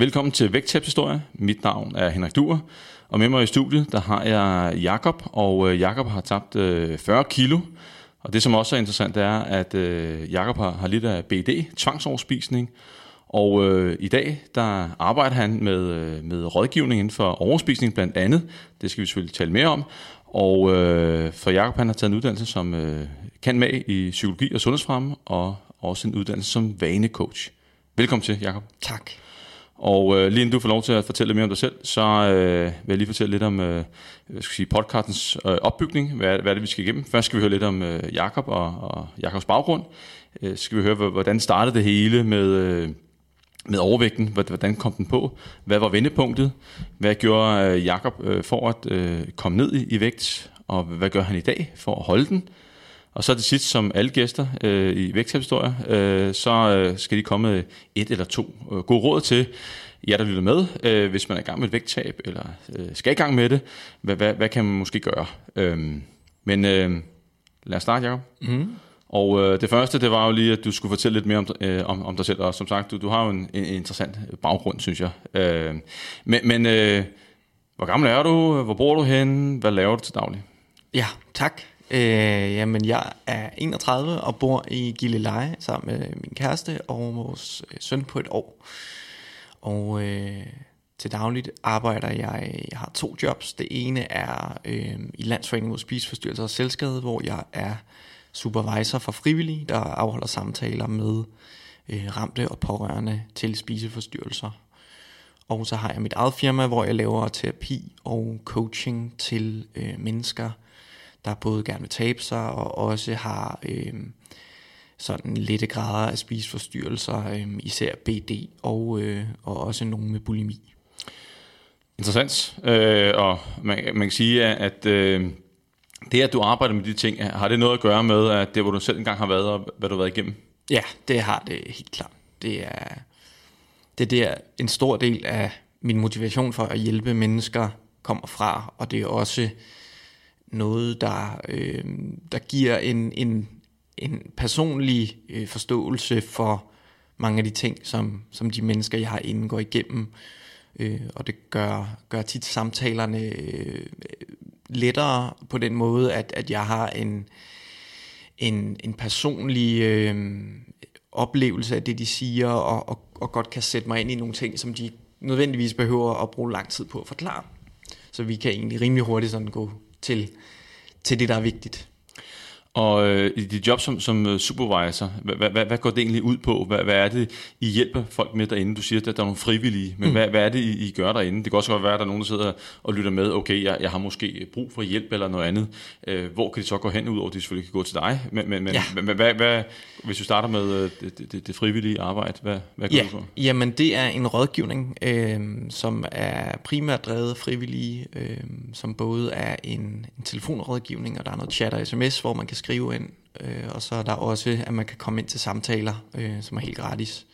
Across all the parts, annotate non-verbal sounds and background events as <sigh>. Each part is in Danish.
Velkommen til Vægttabshistorie. Mit navn er Henrik Duer, og med mig i studiet, der har jeg Jakob, og øh, Jakob har tabt øh, 40 kilo. Og det, som også er interessant, er, at øh, Jakob har, har lidt af BD, tvangsoverspisning, og øh, i dag, der arbejder han med, med rådgivning inden for overspisning blandt andet. Det skal vi selvfølgelig tale mere om. Og øh, for Jakob han har taget en uddannelse som øh, kan med i psykologi og sundhedsfremme, og også en uddannelse som vanecoach. Velkommen til, Jakob. Tak. Og øh, lige inden du får lov til at fortælle lidt mere om dig selv, så øh, vil jeg lige fortælle lidt om øh, hvad skal jeg sige, podcastens øh, opbygning. Hvad, hvad er det, vi skal igennem? Først skal vi høre lidt om øh, Jakob og, og Jakobs baggrund. Øh, så skal vi høre, hvordan startede det hele med... Øh, med overvægten, hvordan kom den på, hvad var vendepunktet, hvad gjorde øh, Jakob øh, for at øh, komme ned i vægt, og hvad gør han i dag for at holde den. Og så det sidst, som alle gæster øh, i vægttabshistorier, øh, så øh, skal de komme med et eller to øh, gode råd til jer, der lytter med, øh, hvis man er i gang med et vægttab, eller øh, skal i gang med det. Hvad, hvad, hvad kan man måske gøre? Øh, men øh, lad os starte, Jacob. Mm. Og øh, det første, det var jo lige, at du skulle fortælle lidt mere om, øh, om, om dig selv. Og som sagt, du, du har jo en, en interessant baggrund, synes jeg. Øh, men men øh, hvor gammel er du? Hvor bor du hen? Hvad laver du til daglig? Ja, tak. Øh, jamen, jeg er 31 og bor i Gilleleje sammen med min kæreste og vores øh, søn på et år. Og øh, til dagligt arbejder jeg, jeg har to jobs. Det ene er øh, i Landsforeningen mod spiseforstyrrelser og selvskade, hvor jeg er supervisor for frivillige, der afholder samtaler med øh, ramte og pårørende til spiseforstyrrelser. Og så har jeg mit eget firma, hvor jeg laver terapi og coaching til øh, mennesker, der både gerne vil tabe sig og også har øh, sådan lette grader af spiseforstyrrelser, øh, især BD og, øh, og også nogle med bulimi. Interessant, øh, og man, man kan sige, at øh, det, at du arbejder med de ting, har det noget at gøre med, at det, hvor du selv engang har været, og hvad du har været igennem? Ja, det har det helt klart. Det er, det er en stor del af min motivation for at hjælpe mennesker kommer fra, og det er også noget, der, øh, der giver en, en, en personlig øh, forståelse for mange af de ting, som, som de mennesker, jeg har inde, går igennem. Øh, og det gør, gør tit samtalerne øh, lettere på den måde, at, at jeg har en, en, en personlig øh, oplevelse af det, de siger, og, og, og godt kan sætte mig ind i nogle ting, som de nødvendigvis behøver at bruge lang tid på at forklare. Så vi kan egentlig rimelig hurtigt sådan gå til, til det, der er vigtigt. Og øh, i dit job som, som øh, supervisor, hvad, hvad, hvad går det egentlig ud på? Hvad, hvad er det, I hjælper folk med derinde? Du siger, at der er nogle frivillige, men mm. hvad, hvad er det, I, I gør derinde? Det kan også godt være, at der er nogen, der sidder og lytter med, okay, jeg, jeg har måske brug for hjælp eller noget andet. Øh, hvor kan de så gå hen, ud over at de selvfølgelig kan gå til dig? Men, men, men ja. hvad, hvad, hvad, hvis du starter med øh, det, det, det frivillige arbejde, hvad, hvad går ja. du på? Jamen, det er en rådgivning, øh, som er primært drevet frivillige, øh, som både er en, en telefonrådgivning, og der er noget chat og sms, hvor man kan skrive ind, øh, og så er der også, at man kan komme ind til samtaler, øh, som er helt gratis.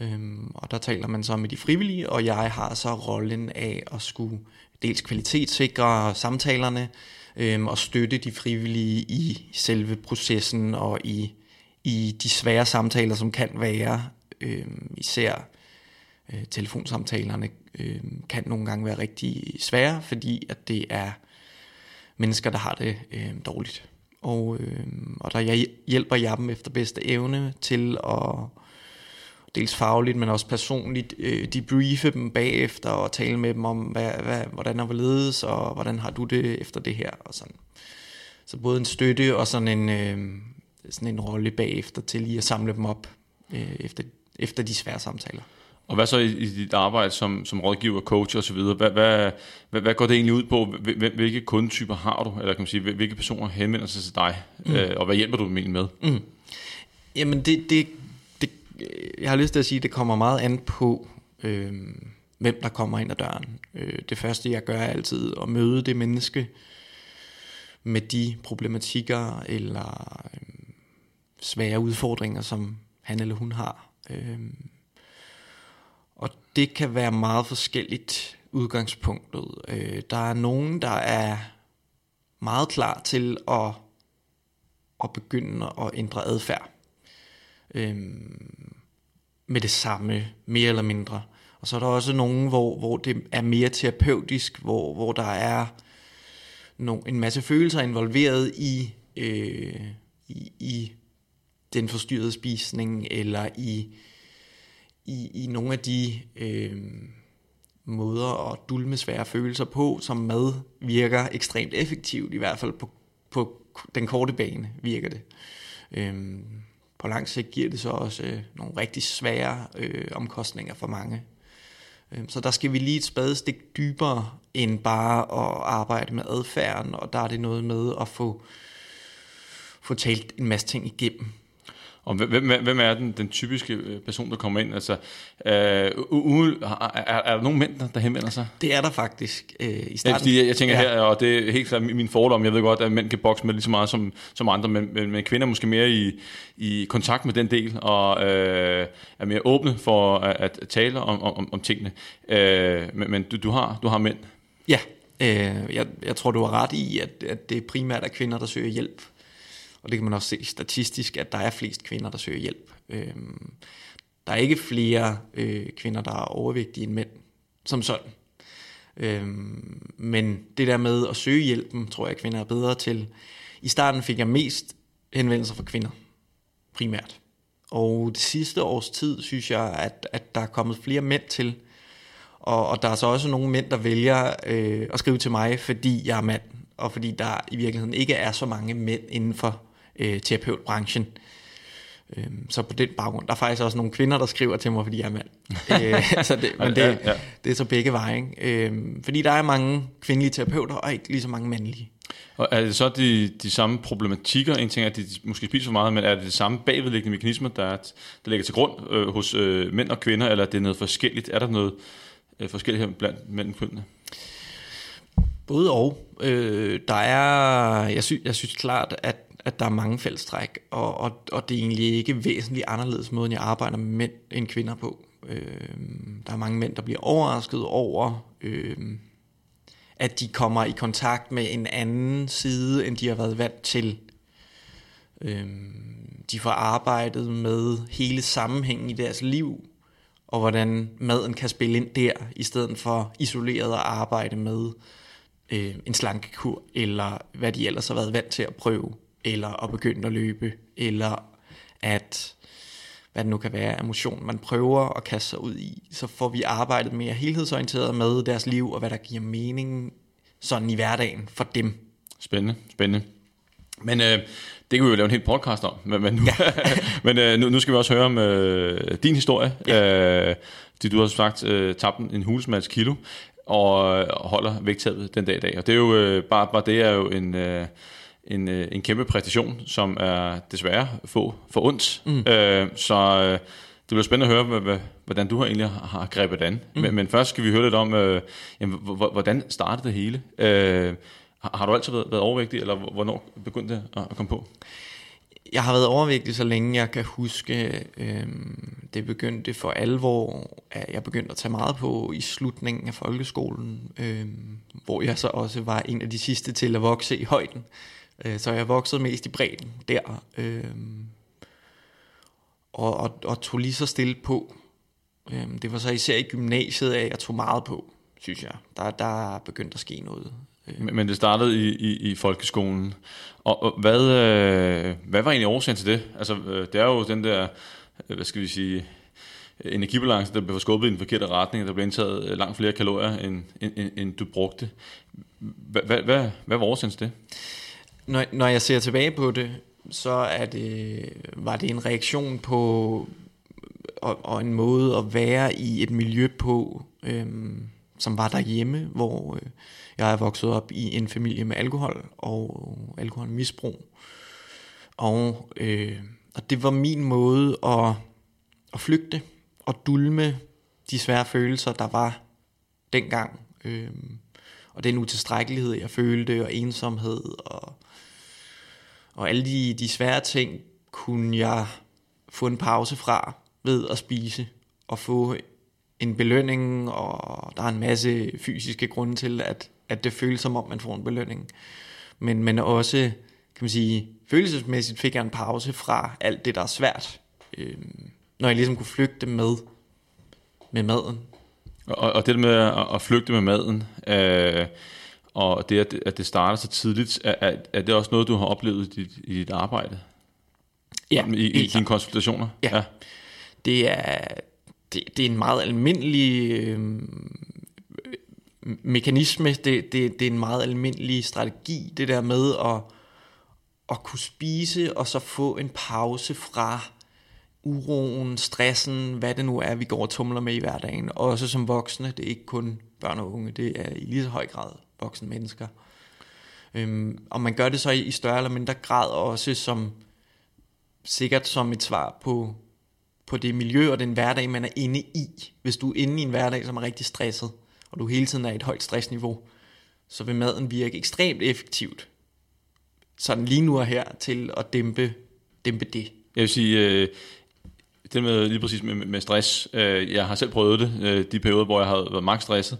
Øhm, og der taler man så med de frivillige, og jeg har så rollen af at skulle dels kvalitetssikre samtalerne, øhm, og støtte de frivillige i selve processen og i, i de svære samtaler, som kan være, øhm, især øh, telefonsamtalerne øh, kan nogle gange være rigtig svære, fordi at det er mennesker, der har det øh, dårligt og, øh, og der hjælper jeg dem efter bedste evne til at dels fagligt, men også personligt øh, debriefe dem bagefter og tale med dem om, hvad, hvad, hvordan er ledes, og hvordan har du det efter det her, og sådan. Så både en støtte og sådan en, øh, sådan en rolle bagefter til lige at samle dem op øh, efter, efter de svære samtaler. Og hvad så i, i dit arbejde som, som rådgiver, coach osv.? Hvad, hvad, hvad, hvad går det egentlig ud på? Hvilke kundetyper har du? Eller kan man sige, hvilke personer henvender sig til dig? Mm. Øh, og hvad hjælper du dem egentlig med? Mm. Jamen det, det, det, jeg har lyst til at sige, at det kommer meget an på, øh, hvem der kommer ind ad døren. Øh, det første jeg gør er altid at møde det menneske med de problematikker eller øh, svære udfordringer, som han eller hun har. Øh, og det kan være meget forskelligt udgangspunktet. Øh, der er nogen, der er meget klar til at, at begynde at ændre adfærd. Øh, med det samme, mere eller mindre. Og så er der også nogen, hvor, hvor det er mere terapeutisk, hvor, hvor der er no, en masse følelser involveret i, øh, i, i den forstyrrede spisning, eller i, i, i nogle af de øh, måder at dulme svære følelser på, som mad virker ekstremt effektivt, i hvert fald på, på den korte bane virker det. Øh, på lang sigt giver det så også øh, nogle rigtig svære øh, omkostninger for mange. Øh, så der skal vi lige et spadestik dybere end bare at arbejde med adfærden, og der er det noget med at få, få talt en masse ting igennem. Og hvem, hvem er den, den typiske øh, person, der kommer ind? Altså, øh, er, er, er der nogen mænd, der, der henvender sig? Det er der faktisk øh, i starten. Ja, jeg, jeg tænker ja. her, og det er helt klart min fordom, jeg ved godt, at mænd kan bokse med lige så meget som, som andre, men, men, men kvinder er måske mere i, i kontakt med den del, og øh, er mere åbne for at, at tale om, om, om tingene. Øh, men men du, du, har, du har mænd? Ja, øh, jeg, jeg tror, du har ret i, at, at det primært er kvinder, der søger hjælp og det kan man også se statistisk, at der er flest kvinder, der søger hjælp. Øh, der er ikke flere øh, kvinder, der er overvægtige end mænd, som sådan. Øh, men det der med at søge hjælpen, tror jeg, kvinder er bedre til. I starten fik jeg mest henvendelser fra kvinder, primært. Og det sidste års tid, synes jeg, at, at der er kommet flere mænd til. Og, og der er så også nogle mænd, der vælger øh, at skrive til mig, fordi jeg er mand, og fordi der i virkeligheden ikke er så mange mænd inden for øh, terapeutbranchen. Øh, så på den baggrund, der er faktisk også nogle kvinder, der skriver til mig, fordi jeg er mand. <laughs> øh, så det, men det, ja, ja. det er så begge veje. Ikke? Øh, fordi der er mange kvindelige terapeuter, og ikke lige så mange mandlige. Og er det så de, de samme problematikker? En ting er, at de måske spiser for meget, men er det de samme bagvedliggende mekanismer, der, er, der ligger til grund øh, hos øh, mænd og kvinder, eller er det noget forskelligt? Er der noget øh, forskelligt her blandt mænd og kvinder? Både og. Øh, der er, jeg, sy, jeg synes klart, at at der er mange fællestræk, og, og, og det er egentlig ikke væsentligt anderledes måde, jeg arbejder med mænd end kvinder på. Øh, der er mange mænd, der bliver overrasket over, øh, at de kommer i kontakt med en anden side, end de har været vant til. Øh, de får arbejdet med hele sammenhængen i deres liv, og hvordan maden kan spille ind der, i stedet for isoleret at arbejde med øh, en slankekur, eller hvad de ellers har været vant til at prøve eller at begynde at løbe, eller at hvad det nu kan være, emotion, man prøver at kaste sig ud i, så får vi arbejdet mere helhedsorienteret med deres liv, og hvad der giver mening sådan i hverdagen for dem. Spændende, spændende. Men øh, det kan vi jo lave en helt podcast om. Men, men, nu, ja. <laughs> men øh, nu, nu skal vi også høre om øh, din historie. Ja. Øh, du har sagt øh, tabt en hulsmads kilo, og øh, holder vægttabet den dag i dag. Og det er jo øh, bare, bare det er jo en... Øh, en, øh, en kæmpe præstation, som er desværre få for ondt. Mm. Øh, så øh, det bliver spændende at høre, hvordan du har egentlig har grebet det an. Mm. Men, men først skal vi høre lidt om, øh, jamen, hvordan startede det hele? Øh, har du altid været, været overvægtig, eller hvornår begyndte det at, komme på? Jeg har været overvægtig, så længe jeg kan huske. Øh, det begyndte for alvor, at jeg begyndte at tage meget på i slutningen af folkeskolen, øh, hvor jeg så også var en af de sidste til at vokse i højden. Øh, så jeg voksede mest i bredden der. Øh, og, og, og tog lige så stille på. Øh, det var så især i gymnasiet, at jeg tog meget på, synes jeg. Der, der begyndte begyndt at ske noget. Øh. Men, Men det startede i, i, i folkeskolen. Og, og hvad, øh, hvad var egentlig årsagen til det? Altså, øh, det er jo den der, øh, hvad skal vi sige, energibalance, der blev skubbet i den forkerte retning, der blev indtaget øh, langt flere kalorier, end, end, end du brugte. Hvad, hvad, hvad, hvad var årsagen til det? Når, når jeg ser tilbage på det, så er det, var det en reaktion på og, og en måde at være i et miljø på, øhm, som var derhjemme, hvor øh, jeg er vokset op i en familie med alkohol og alkoholmisbrug. Og, øh, og det var min måde at, at flygte og dulme de svære følelser, der var dengang. Øh, og den utilstrækkelighed, jeg følte, og ensomhed, og og alle de, de svære ting kunne jeg få en pause fra ved at spise og få en belønning, og der er en masse fysiske grunde til, at, at det føles som om, man får en belønning. Men, men også, kan man sige, følelsesmæssigt fik jeg en pause fra alt det, der er svært. Øh, når jeg ligesom kunne flygte med, med maden. Og, og det med at, at flygte med maden, øh, og det, at, at det starter så tidligt, er, er, er det også noget, du har oplevet i dit, i dit arbejde? Ja, I, i dine konsultationer? Ja. ja. Det, er, det, det er en meget almindelig øh, mekanisme, det, det, det er en meget almindelig strategi, det der med at, at kunne spise, og så få en pause fra uroen, stressen, hvad det nu er, vi går og tumler med i hverdagen. Også som voksne, det er ikke kun børn og unge, det er i lige så høj grad voksne mennesker. Øhm, og man gør det så i større eller mindre grad også som sikkert som et svar på, på det miljø og den hverdag, man er inde i. Hvis du er inde i en hverdag, som er rigtig stresset, og du hele tiden er i et højt stressniveau, så vil maden virke ekstremt effektivt, sådan lige nu og her, til at dæmpe, dæmpe det. Jeg vil sige, øh, det med lige præcis med, med stress, øh, jeg har selv prøvet det, øh, de perioder, hvor jeg har været maks stresset,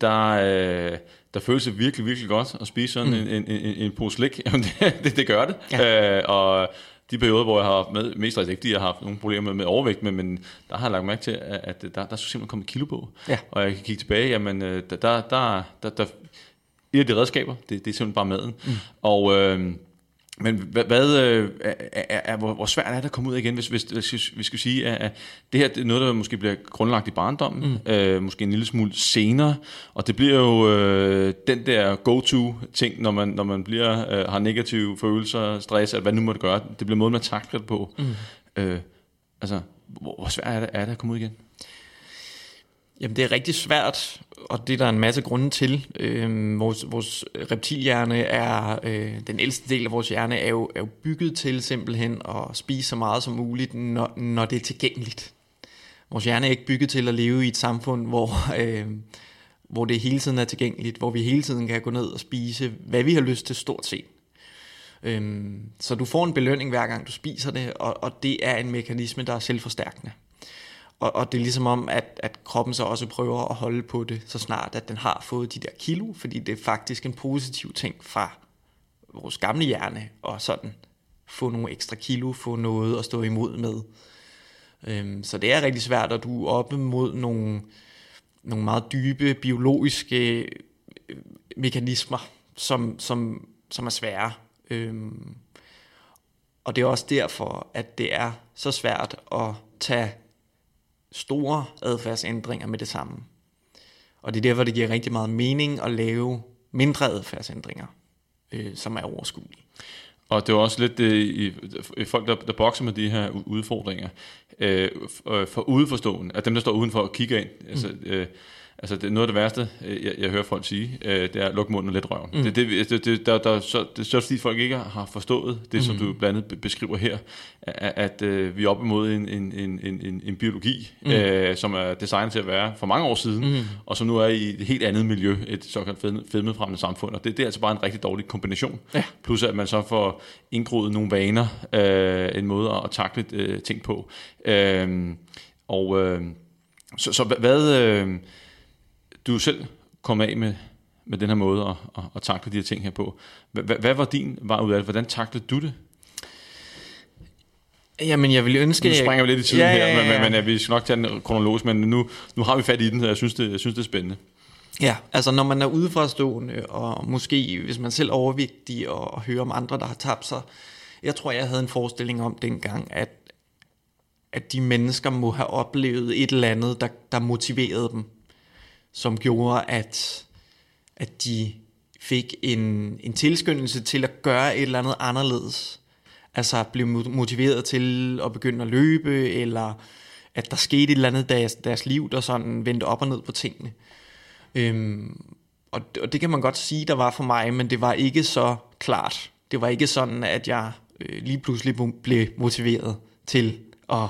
der, øh, der føles det virkelig, virkelig godt at spise sådan mm. en, en, en, en pose slik. <laughs> Jamen, det, det, det gør det. Ja. Øh, og de perioder, hvor jeg har haft med, mest stress, ikke fordi jeg har haft nogle problemer med, med overvægt, men, men der har jeg lagt mærke til, at, at der, der skulle simpelthen komme kilo på. Ja. Og jeg kan kigge tilbage, jamen, der, der, der, der, der et af de redskaber, det, det er simpelthen bare maden. Mm. Og... Øh, men hvad, hvad øh, er, er, er, hvor, hvor svært er det at komme ud igen, hvis, hvis, hvis vi skal sige, at, at det her er noget, der måske bliver grundlagt i barndommen, mm. øh, måske en lille smule senere, og det bliver jo øh, den der go-to-ting, når man, når man bliver, øh, har negative følelser, stress, eller hvad nu må det gøre, det bliver måden, man takler det på. Mm. Øh, altså, hvor, hvor svært er det, er det at komme ud igen? Jamen det er rigtig svært, og det er der en masse grunde til. Øh, vores, vores reptilhjerne er, øh, den ældste del af vores hjerne er jo, er jo bygget til simpelthen at spise så meget som muligt, når, når det er tilgængeligt. Vores hjerne er ikke bygget til at leve i et samfund, hvor, øh, hvor det hele tiden er tilgængeligt, hvor vi hele tiden kan gå ned og spise, hvad vi har lyst til stort set. Øhm, så du får en belønning hver gang du spiser det, og, og det er en mekanisme, der er selvforstærkende. Og, og det er ligesom om, at, at kroppen så også prøver at holde på det, så snart at den har fået de der kilo, fordi det er faktisk en positiv ting fra vores gamle hjerne, og sådan få nogle ekstra kilo, få noget at stå imod med. Øhm, så det er rigtig svært, at du er oppe mod nogle, nogle meget dybe biologiske øh, mekanismer, som, som, som er svære. Øhm, og det er også derfor, at det er så svært at tage store adfærdsændringer med det samme. Og det er derfor, det giver rigtig meget mening at lave mindre adfærdsændringer, øh, som er overskuelige. Og det er også lidt det, i, i folk, der, der bokser med de her udfordringer, øh, for udeforstående, at dem, der står udenfor og kigger ind, mm. altså, øh, Altså, det er noget af det værste, øh, jeg, jeg hører folk sige, øh, det er at lukke munden og let røven. Mm. Det, det, det, det, der, der, så, det er så fordi folk ikke har forstået det, mm. som du blandt andet beskriver her, at, at øh, vi er op imod en, en, en, en, en biologi, mm. øh, som er designet til at være for mange år siden, mm. og som nu er i et helt andet miljø, et såkaldt fedmefremmende samfund, og det, det er altså bare en rigtig dårlig kombination. Ja. Plus at man så får indgroet nogle vaner, øh, en måde at takle øh, ting på. Øh, og øh, så, så hvad... Øh, du selv kom af med, med den her måde at, at, at takle de her ting her på. Hvad, hvad var din vej ud af det? Hvordan taklede du det? Jamen, jeg vil ønske... Nu springer vi lidt i tiden ja, ja, ja, ja. her, men, men, men vi skal nok tage den kronologisk, men nu, nu har vi fat i den, så jeg synes, det, jeg synes, det er spændende. Ja, altså når man er udefrastående, og måske hvis man selv er overvægtig, og, og hører om andre, der har tabt sig, jeg tror, jeg havde en forestilling om dengang, at, at de mennesker må have oplevet et eller andet, der, der motiverede dem som gjorde, at, at de fik en, en tilskyndelse til at gøre et eller andet anderledes. Altså blev motiveret til at begynde at løbe, eller at der skete et eller andet i deres, deres liv, der sådan vendte op og ned på tingene. Øhm, og, og det kan man godt sige, der var for mig, men det var ikke så klart. Det var ikke sådan, at jeg øh, lige pludselig blev motiveret til at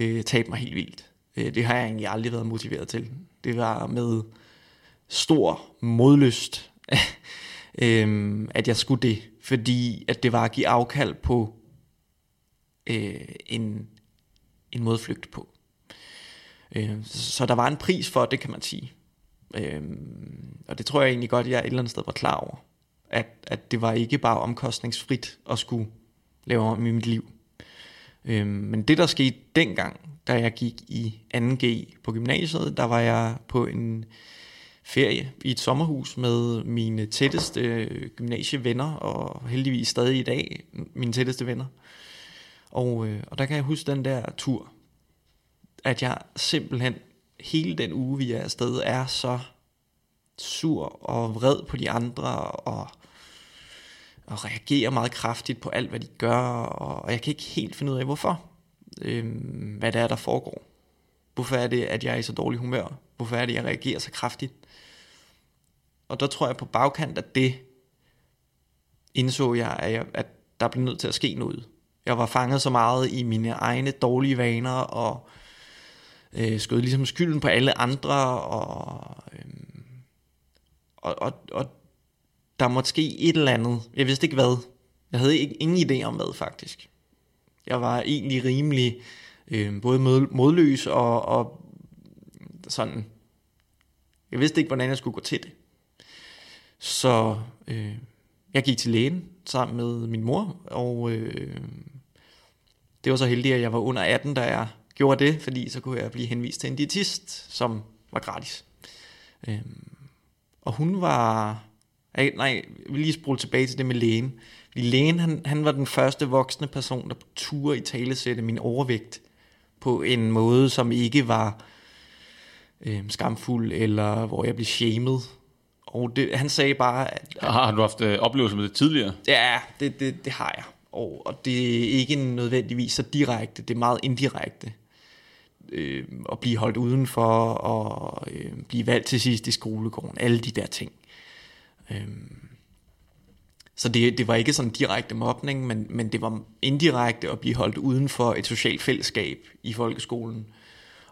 øh, tabe mig helt vildt. Øh, det har jeg egentlig aldrig været motiveret til. Det var med stor modlyst, <laughs> øhm, at jeg skulle det, fordi at det var at give afkald på øh, en, en måde at flygte på. Øh, så der var en pris for det, kan man sige. Øh, og det tror jeg egentlig godt, jeg et eller andet sted var klar over. At, at det var ikke bare omkostningsfrit at skulle lave om i mit liv. Øhm, men det, der skete dengang, da jeg gik i 2G på gymnasiet, der var jeg på en ferie i et sommerhus med mine tætteste øh, gymnasievenner, og heldigvis stadig i dag mine tætteste venner. Og, øh, og der kan jeg huske den der tur, at jeg simpelthen hele den uge, vi er afsted, er så sur og vred på de andre, og, og reagerer meget kraftigt på alt, hvad de gør, og jeg kan ikke helt finde ud af, hvorfor. Øhm, hvad det er, der foregår. Hvorfor er det, at jeg er i så dårlig humør? Hvorfor er det, jeg reagerer så kraftigt? Og der tror jeg på bagkant af det, indså jeg, at, jeg, at der blev nødt til at ske noget. Jeg var fanget så meget i mine egne dårlige vaner, og øh, skød ligesom skylden på alle andre, og, øh, og, og, og der måtte ske et eller andet. Jeg vidste ikke hvad. Jeg havde ikke, ingen idé om hvad, faktisk. Jeg var egentlig rimelig øh, både modløs og, og sådan... Jeg vidste ikke, hvordan jeg skulle gå til det. Så øh, jeg gik til lægen sammen med min mor, og øh, det var så heldigt, at jeg var under 18, da jeg gjorde det, fordi så kunne jeg blive henvist til en diætist, som var gratis. Øh, og hun var... Nej, jeg vil lige spole tilbage til det med lægen. Fordi lægen, han, han var den første voksne person, der turde i tale sætte min overvægt på en måde, som ikke var øh, skamfuld, eller hvor jeg blev shamed og det, han sagde bare... At, at, har du haft øh, oplevelser med det tidligere? Ja, det, det, det har jeg. Og, og det er ikke nødvendigvis så direkte, det er meget indirekte. Øh, at blive holdt udenfor, og øh, blive valgt til sidst i skolegården, alle de der ting. Øh, så det, det var ikke sådan direkte mobning, men, men det var indirekte at blive holdt uden for et socialt fællesskab i folkeskolen.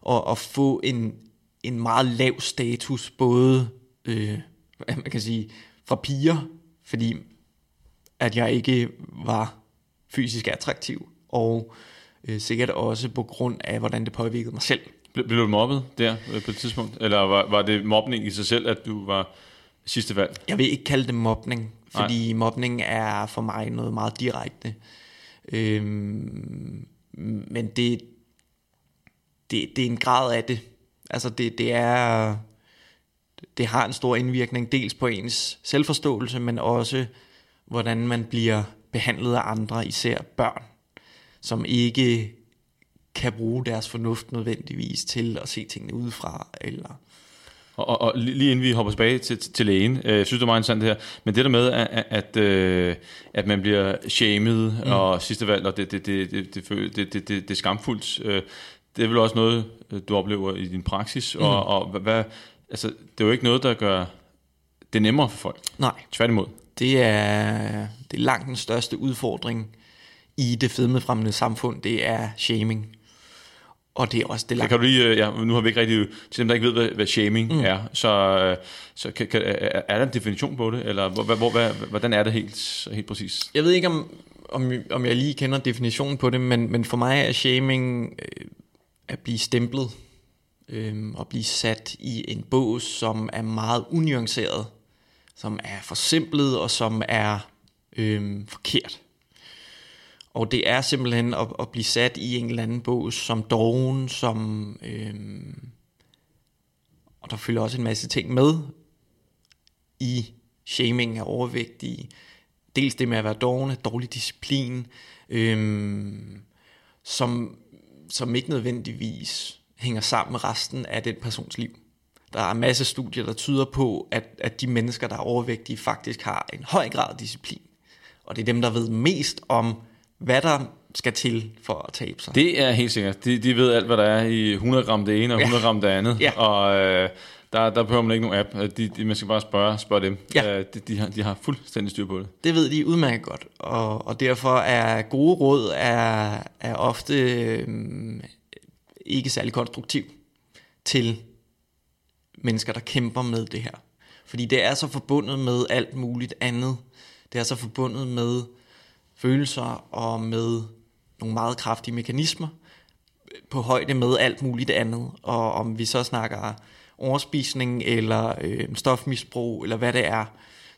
Og at få en, en meget lav status, både øh, man kan sige, fra piger, fordi at jeg ikke var fysisk attraktiv, og øh, sikkert også på grund af, hvordan det påvirkede mig selv. Blev, blev du mobbet der øh, på et tidspunkt? Eller var, var det mobning i sig selv, at du var sidste valg? Jeg vil ikke kalde det mobning, fordi Nej. mobning er for mig noget meget direkte. Øhm, men det, det, det er en grad af det. Altså det, det er det har en stor indvirkning, dels på ens selvforståelse, men også hvordan man bliver behandlet af andre, især børn, som ikke kan bruge deres fornuft nødvendigvis til at se tingene udefra, eller... Og, og, og lige inden vi hopper tilbage til, til lægen, øh, jeg synes, det er meget interessant det her, men det der med, at, at, øh, at man bliver shamed, mm. og sidste valg, og det, det, det, det, det, det, det, det, det er skamfuldt, øh, det er vel også noget, du oplever i din praksis, mm. og, og hvad, altså, det er jo ikke noget, der gør det nemmere for folk. Nej. Tværtimod. Det er, det er langt den største udfordring i det fedmefremmende samfund, det er shaming. Og det er også det langt. Kan du lige, øh, ja, nu har vi ikke rigtig, til dem der ikke ved, hvad, hvad shaming mm. er, så, så kan, kan, er der en definition på det, eller hvor, hvor, hvor, hvordan er det helt, helt præcis? Jeg ved ikke, om, om, om jeg lige kender definitionen på det, men, men for mig er shaming øh, at blive stemplet øh, og blive sat i en bås, som er meget unuanceret, som er forsimplet og som er øh, forkert. Og det er simpelthen at, at blive sat i en eller anden bås som doven, som... Øh, og der følger også en masse ting med i shaming af overvægtige. Dels det med at være doven, dårlig disciplin, øh, som, som ikke nødvendigvis hænger sammen med resten af den persons liv. Der er masser masse studier, der tyder på, at, at de mennesker, der er overvægtige, faktisk har en høj grad af disciplin. Og det er dem, der ved mest om, hvad der skal til for at tabe sig. Det er helt sikkert. De, de ved alt, hvad der er i 100 gram det ene og 100 ja. gram det andet. Ja. Og øh, der, der behøver man ikke nogen app. De, de, man skal bare spørge, spørge dem. Ja. Øh, de, de, har, de har fuldstændig styr på det. Det ved de udmærket godt. Og, og derfor er gode råd er, er ofte øh, ikke særlig konstruktiv til mennesker, der kæmper med det her. Fordi det er så forbundet med alt muligt andet. Det er så forbundet med følelser og med nogle meget kraftige mekanismer på højde med alt muligt andet. Og om vi så snakker overspisning eller øh, stofmisbrug eller hvad det er,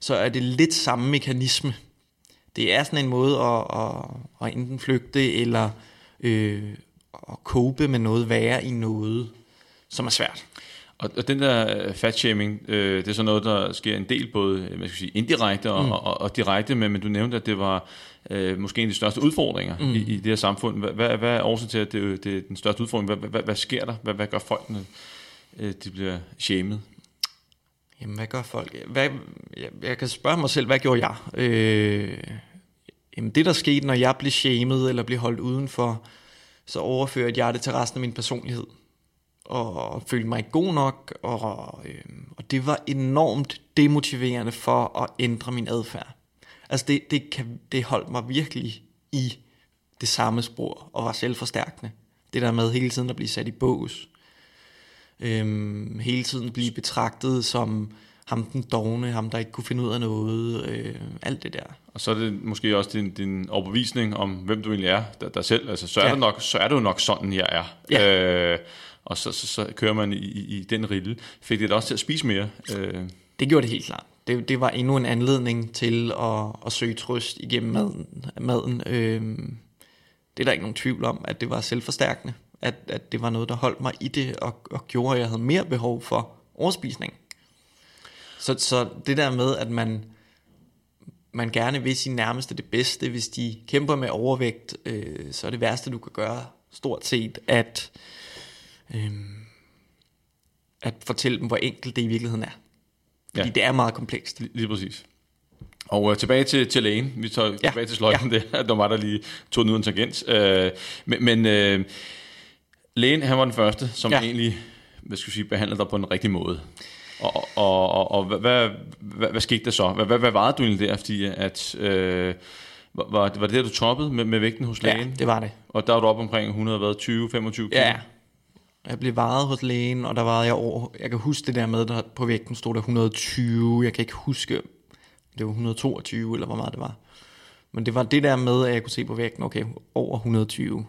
så er det lidt samme mekanisme. Det er sådan en måde at, at, at enten flygte eller øh, at cope med noget, være i noget, som er svært. Og, og den der øh, fatshaming, øh, det er så noget, der sker en del, både øh, man skal sige, indirekte og, mm. og, og, og direkte, men, men du nævnte, at det var øh, måske en af de største udfordringer mm. i, i det her samfund. Hvad, hvad, hvad er årsagen til, at det, det er den største udfordring? Hvad, hvad, hvad sker der? Hvad, hvad gør folk, når øh, de bliver shamed? Jamen, hvad gør folk? Hvad, jeg, jeg kan spørge mig selv, hvad gjorde jeg? Øh, jamen, det der skete, når jeg blev shamed eller blev holdt udenfor, så overførte jeg det til resten af min personlighed. Og følte mig ikke god nok, og, øh, og det var enormt demotiverende for at ændre min adfærd. Altså det, det, kan, det holdt mig virkelig i det samme spor, og var selvforstærkende. Det der med hele tiden at blive sat i bås. Øhm, hele tiden blive betragtet som ham den dogne, ham der ikke kunne finde ud af noget, øh, alt det der. Og så er det måske også din, din overbevisning om, hvem du egentlig er, der, der selv. Altså, så er, ja. det nok, så er jo nok sådan, jeg er. Ja. Øh, og så, så, så kører man i, i, den rille. Fik det også til at spise mere? Øh. Det gjorde det helt klart. Det, det var endnu en anledning til at, at søge trøst igennem maden. maden. Øh, det er der ikke nogen tvivl om, at det var selvforstærkende. At, at det var noget, der holdt mig i det, og, og gjorde, at jeg havde mere behov for overspisning. Så, så det der med, at man, man gerne vil sin nærmeste det bedste, hvis de kæmper med overvægt, øh, så er det værste, du kan gøre stort set, at, øh, at fortælle dem, hvor enkelt det i virkeligheden er. Fordi ja. det er meget komplekst. Lige, lige præcis. Og uh, tilbage til, til lægen. Vi tager ja. tilbage til sløjten. Ja. Det, <laughs> der var der lige to nu en tangent. Uh, men men uh, lægen, han var den første, som ja. egentlig hvad skal jeg sige, behandlede dig på en rigtig måde. Og, og, og, og hvad, hvad, hvad, hvad skete der så? Hvad, hvad, hvad var det du egentlig der? Fordi at, øh, var, var det der, du toppede med, med vægten hos lægen? Ja, det var det. Og der var du op omkring 120-25 kilo? Ja, jeg blev varet hos lægen, og der var jeg over, jeg kan huske det der med, der på vægten stod der 120, jeg kan ikke huske, det var 122, eller hvor meget det var. Men det var det der med, at jeg kunne se på vægten, okay, over 120.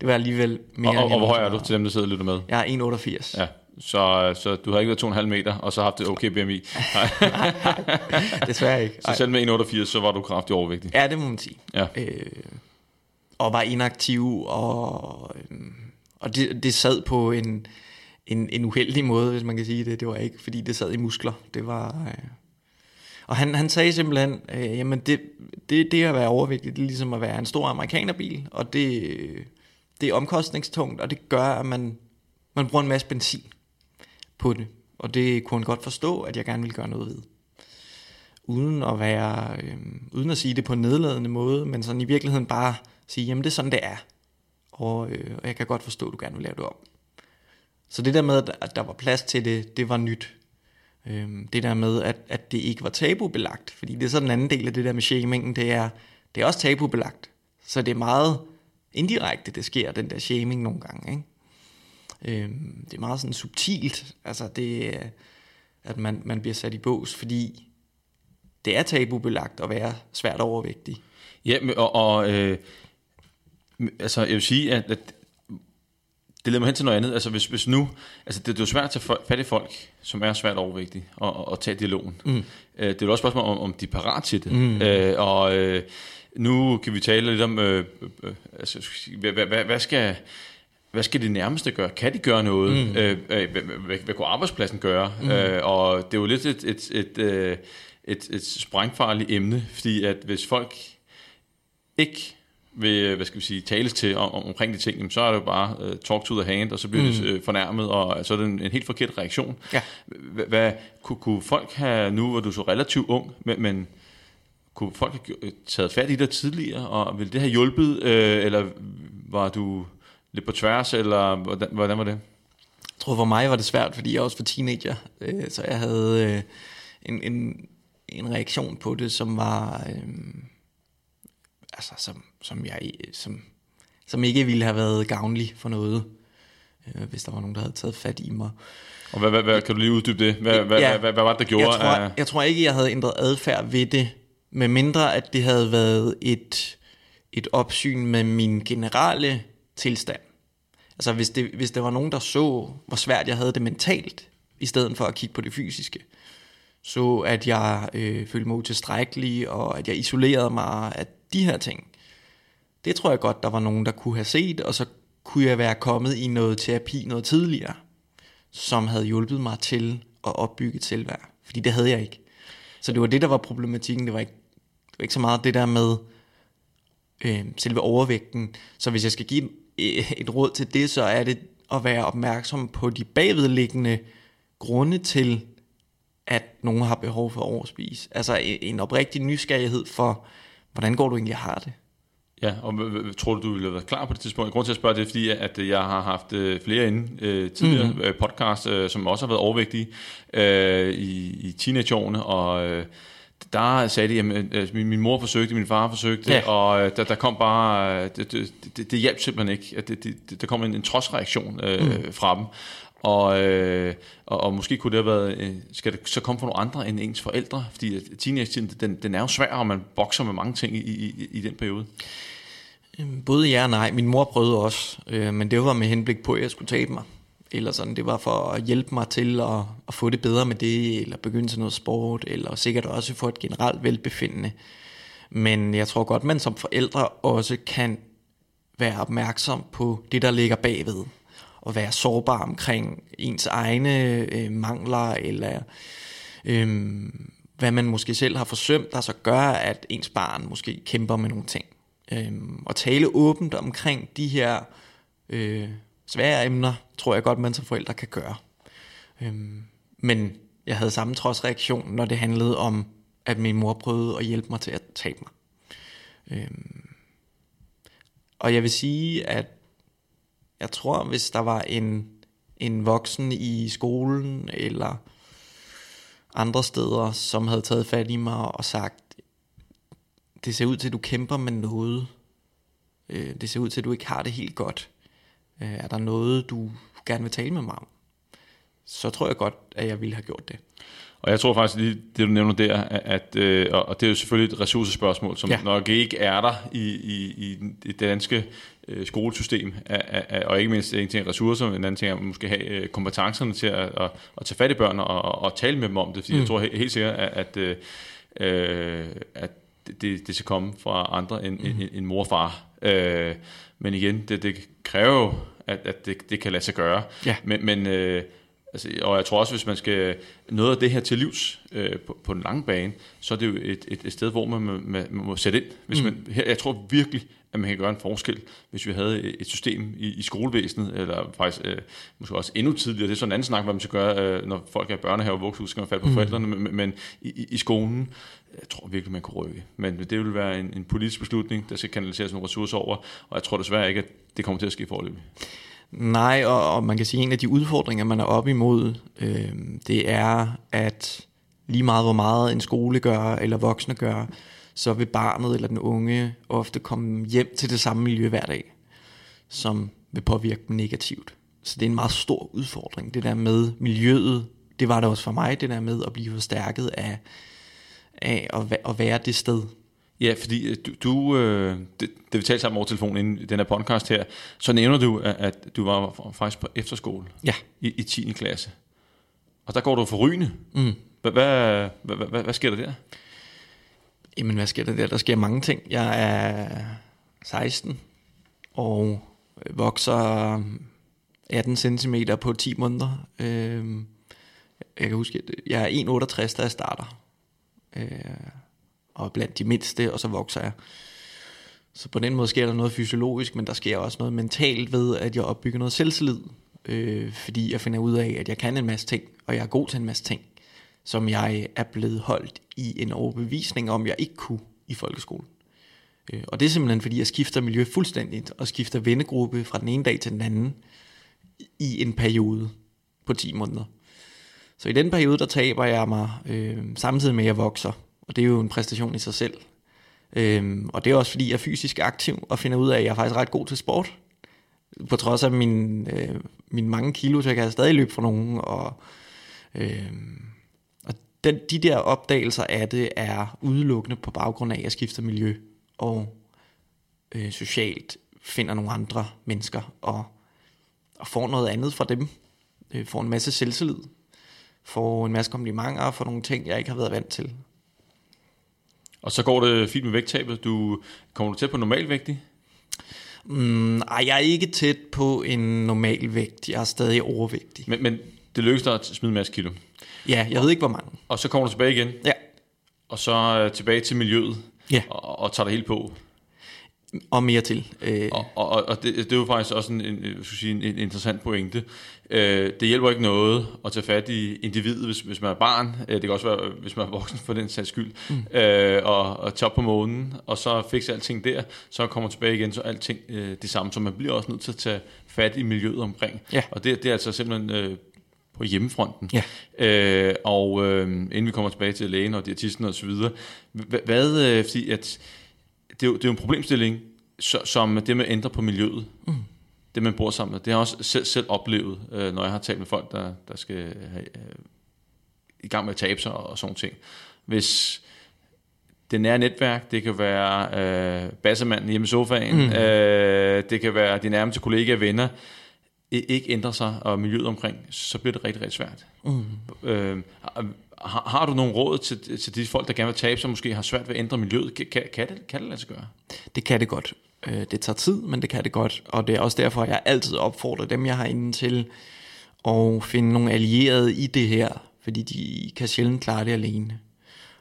Det var alligevel mere Og, og, og hvor høj er du til dem, der sidder og lytter med? Jeg er 1,88. Ja, så, så du har ikke været 2,5 meter, og så haft et okay BMI? <laughs> Desværre ikke. Så selv med 1,88, så var du kraftig overvægtig? Ja, det må man sige. Ja. Øh, og var inaktiv, og, øh, og det, det sad på en, en, en uheldig måde, hvis man kan sige det. Det var ikke, fordi det sad i muskler. Det var... Øh, og han, han sagde simpelthen, øh, jamen det, det, det at være overvægtig, det er ligesom at være en stor amerikanerbil, og det, det er omkostningstungt, og det gør, at man, man bruger en masse benzin på det. Og det kunne han godt forstå, at jeg gerne ville gøre noget ved. Uden at være, øh, uden at sige det på en nedladende måde, men sådan i virkeligheden bare sige, jamen det er sådan, det er. Og, øh, og jeg kan godt forstå, at du gerne vil lave det om. Så det der med, at der var plads til det, det var nyt. Øh, det der med, at, at det ikke var tabubelagt. Fordi det er så den anden del af det der med shamingen, det er, det er også tabubelagt. Så det er meget indirekte, det sker, den der shaming nogle gange. Ikke? Øh, det er meget sådan subtilt, altså det, at man, man bliver sat i bås, fordi det er tabubelagt at være svært overvægtig. Ja, og, og øh, altså jeg vil sige, at, at det leder mig hen til noget andet. Altså hvis, hvis nu, altså det, det er jo svært at tage fat i folk, som er svært overvægtige, og, og, og tage dialogen. Mm. Øh, det er jo også spørgsmål om, om de er parat til det. Mm. Øh, og øh, nu kan vi tale lidt om, øh, øh, altså, hvad, hvad, hvad skal hvad skal de nærmeste gøre? Kan de gøre noget? Mm. Øh, øh, hvad, hvad, hvad kunne arbejdspladsen gøre? Mm. Øh, og det er jo lidt et, et, et, et, et, et sprængfarligt emne, fordi at hvis folk ikke vil, hvad skal vi sige, tales til om, om, omkring de ting, så er det jo bare uh, talk to the hand, og så bliver mm. det uh, fornærmet, og så er det en, en helt forkert reaktion. Ja. Hvad, kunne, kunne folk have, nu hvor du så relativt ung, men, men kunne folk have taget fat i dig tidligere, og ville det have hjulpet, øh, eller var du lidt på tværs, eller hvordan, hvordan var det? Jeg tror for mig var det svært, fordi jeg også var teenager, øh, så jeg havde øh, en, en, en reaktion på det, som var, øh, altså som, som jeg, som, som ikke ville have været gavnlig for noget, øh, hvis der var nogen, der havde taget fat i mig. Og hvad, hvad, hvad kan du lige uddybe det? Hvad, hvad, ja, hvad, hvad, hvad var det, der gjorde? Jeg tror, jeg tror ikke, jeg havde ændret adfærd ved det, med mindre at det havde været et, et opsyn med min generelle tilstand. Altså hvis det, hvis det var nogen, der så, hvor svært jeg havde det mentalt, i stedet for at kigge på det fysiske. Så at jeg øh, følte mig utilstrækkelig, og at jeg isolerede mig af de her ting. Det tror jeg godt, der var nogen, der kunne have set, og så kunne jeg være kommet i noget terapi noget tidligere, som havde hjulpet mig til at opbygge et selvværd. Fordi det havde jeg ikke. Så det var det, der var problematikken. Det var ikke, det var ikke så meget det der med øh, selve overvægten. Så hvis jeg skal give et, et råd til det, så er det at være opmærksom på de bagvedliggende grunde til, at nogen har behov for at overspise. Altså en oprigtig nysgerrighed for, hvordan går du egentlig har det? Ja, og tror du, du ville have været klar på det tidspunkt? Grunden til at spørge det er, fordi at jeg har haft øh, flere inde øh, tidligere mm-hmm. podcast, øh, som også har været overvægtige øh, i, i teenageårene, og øh, der sagde de, at øh, min, min mor forsøgte, min far forsøgte, ja. og øh, der, der kom bare, det, det, det, det hjalp simpelthen ikke. At det, det, der kom en, en trodsreaktion øh, mm. fra dem. Og, øh, og, og måske kunne det have været, øh, skal det så komme fra nogle andre end ens forældre? Fordi teenage-tiden, den, den er jo svær, og man bokser med mange ting i, i, i den periode. Øhm, både ja og nej. Min mor prøvede også, øh, men det var med henblik på, at jeg skulle tabe mig. Eller sådan, det var for at hjælpe mig til at, at få det bedre med det, eller begynde til noget sport, eller sikkert også få et generelt velbefindende. Men jeg tror godt, man som forældre også kan være opmærksom på det, der ligger bagved at være sårbar omkring ens egne øh, mangler, eller øh, hvad man måske selv har forsømt, der så gør, at ens barn måske kæmper med nogle ting. Øh, og tale åbent omkring de her øh, svære emner, tror jeg godt, man som forældre kan gøre. Øh, men jeg havde samme trodsreaktion, når det handlede om, at min mor prøvede at hjælpe mig til at tabe mig. Øh, og jeg vil sige, at jeg tror, hvis der var en, en voksen i skolen eller andre steder, som havde taget fat i mig og sagt, det ser ud til, at du kæmper med noget. Øh, det ser ud til, at du ikke har det helt godt. Øh, er der noget, du gerne vil tale med mig om? Så tror jeg godt, at jeg ville have gjort det. Og jeg tror faktisk, lige det du nævner der, at, øh, og det er jo selvfølgelig et ressourcespørgsmål, som ja. nok ikke er der i, i, i det danske øh, skolesystem, og ikke mindst en ting er ressourcer, men en anden ting er at måske have øh, kompetencerne til at, at, at tage fat i børn og, og tale med dem om det, fordi mm. jeg tror helt sikkert, at, at, at det, det skal komme fra andre end, mm. end, end mor og far. men igen, det, det kræver jo, at, at det, det kan lade sig gøre. Ja. Men, men Altså, og jeg tror også, hvis man skal noget af det her til livs øh, på, på den lange bane, så er det jo et, et, et sted, hvor man, man, man må sætte ind. Hvis mm. man, her, jeg tror virkelig, at man kan gøre en forskel, hvis vi havde et system i, i skolevæsenet, eller faktisk øh, måske også endnu tidligere. Det er sådan en anden snak, hvad man skal gøre, øh, når folk er børnehave og vuxhus, skal man falde på mm. forældrene, men, men i, i skolen, jeg tror virkelig, man kunne rykke. Men det vil være en, en politisk beslutning, der skal kanaliseres nogle ressourcer over, og jeg tror desværre ikke, at det kommer til at ske forløbig. Nej, og, og man kan sige, at en af de udfordringer, man er op imod, øh, det er, at lige meget hvor meget en skole gør, eller voksne gør, så vil barnet eller den unge ofte komme hjem til det samme miljø hver dag, som vil påvirke dem negativt. Så det er en meget stor udfordring, det der med miljøet. Det var det også for mig, det der med at blive forstærket af, af at, at være det sted, Ja, fordi øh, du, du øh, det, det vi talte sammen over telefonen inden i den her podcast her, så nævner du, at, at du var faktisk på efterskole ja. i, i 10. klasse. Og der går du for rygende. Mm. Hvad, hvad, hvad, hvad, hvad sker der der? Jamen, hvad sker der der? Der sker mange ting. Jeg er 16 og vokser 18 cm på 10 måneder. Øh, jeg kan huske, jeg er 1,68, da jeg starter. Øh, og blandt de mindste, og så vokser jeg. Så på den måde sker der noget fysiologisk, men der sker også noget mentalt ved, at jeg opbygger noget selvtillid, øh, fordi jeg finder ud af, at jeg kan en masse ting, og jeg er god til en masse ting, som jeg er blevet holdt i en overbevisning om, jeg ikke kunne i folkeskolen. Øh, og det er simpelthen, fordi jeg skifter miljø fuldstændigt, og skifter vennegruppe fra den ene dag til den anden, i en periode på 10 måneder. Så i den periode, der taber jeg mig, øh, samtidig med at jeg vokser, og det er jo en præstation i sig selv. Øhm, og det er også fordi, jeg er fysisk aktiv og finder ud af, at jeg er faktisk ret god til sport. På trods af min, øh, mine mange kilo, så jeg kan stadig løbe for nogen. Og, øh, og den, de der opdagelser af det er udelukkende på baggrund af, at jeg skifter miljø og øh, socialt finder nogle andre mennesker og, og får noget andet fra dem. Øh, får en masse selvtillid, får en masse komplimenter får nogle ting, jeg ikke har været vant til. Og så går det fint med vægttabet. Du kommer du til på normalvægtig? Mm, ej, jeg er ikke tæt på en normal vægt. Jeg er stadig overvægtig. Men, men det lykkedes dig at smide en masse kilo. Ja, jeg ved ikke, hvor mange. Og så kommer du tilbage igen, Ja, og så øh, tilbage til miljøet, Ja. og, og tager det helt på. Og mere til. Øh, Og, og, og- det, det er jo faktisk også en, en, sige, en, en interessant pointe. Øh, det hjælper ikke noget at tage fat i individet, hvis, hvis man er barn. Øh, det kan også være, hvis man er voksen for den sags skyld. Mm. Øh, og, og tage op på månen, og så fikse alting der. Så kommer tilbage igen, så alting øh, det samme. Så man bliver også nødt til at tage fat i miljøet omkring. Ja. Og det, det er altså simpelthen øh, på hjemmefronten. Ja. Øh, og øh, inden vi kommer tilbage til lægen og diætisten og så videre, hva- hvad, øh, fordi at det er, jo, det er jo en problemstilling, som det med at ændre på miljøet, mm. det man bor sammen med, det har jeg også selv, selv oplevet, øh, når jeg har talt med folk, der, der skal have, øh, i gang med at tabe sig og, og sådan ting. Hvis det nære netværk, det kan være øh, bassemanden hjemme i sofaen, mm. øh, det kan være de nærmeste kollegaer og venner, ikke ændrer sig, og miljøet omkring, så bliver det rigtig, rigtig svært. Mm. Øh, har, har du nogle råd til, til de folk, der gerne vil tabe sig, måske har svært ved at ændre miljøet? Kan, kan, det, kan det lade sig gøre? Det kan det godt. Øh, det tager tid, men det kan det godt. Og det er også derfor, jeg altid opfordrer dem, jeg har inde til at finde nogle allierede i det her, fordi de kan sjældent klare det alene.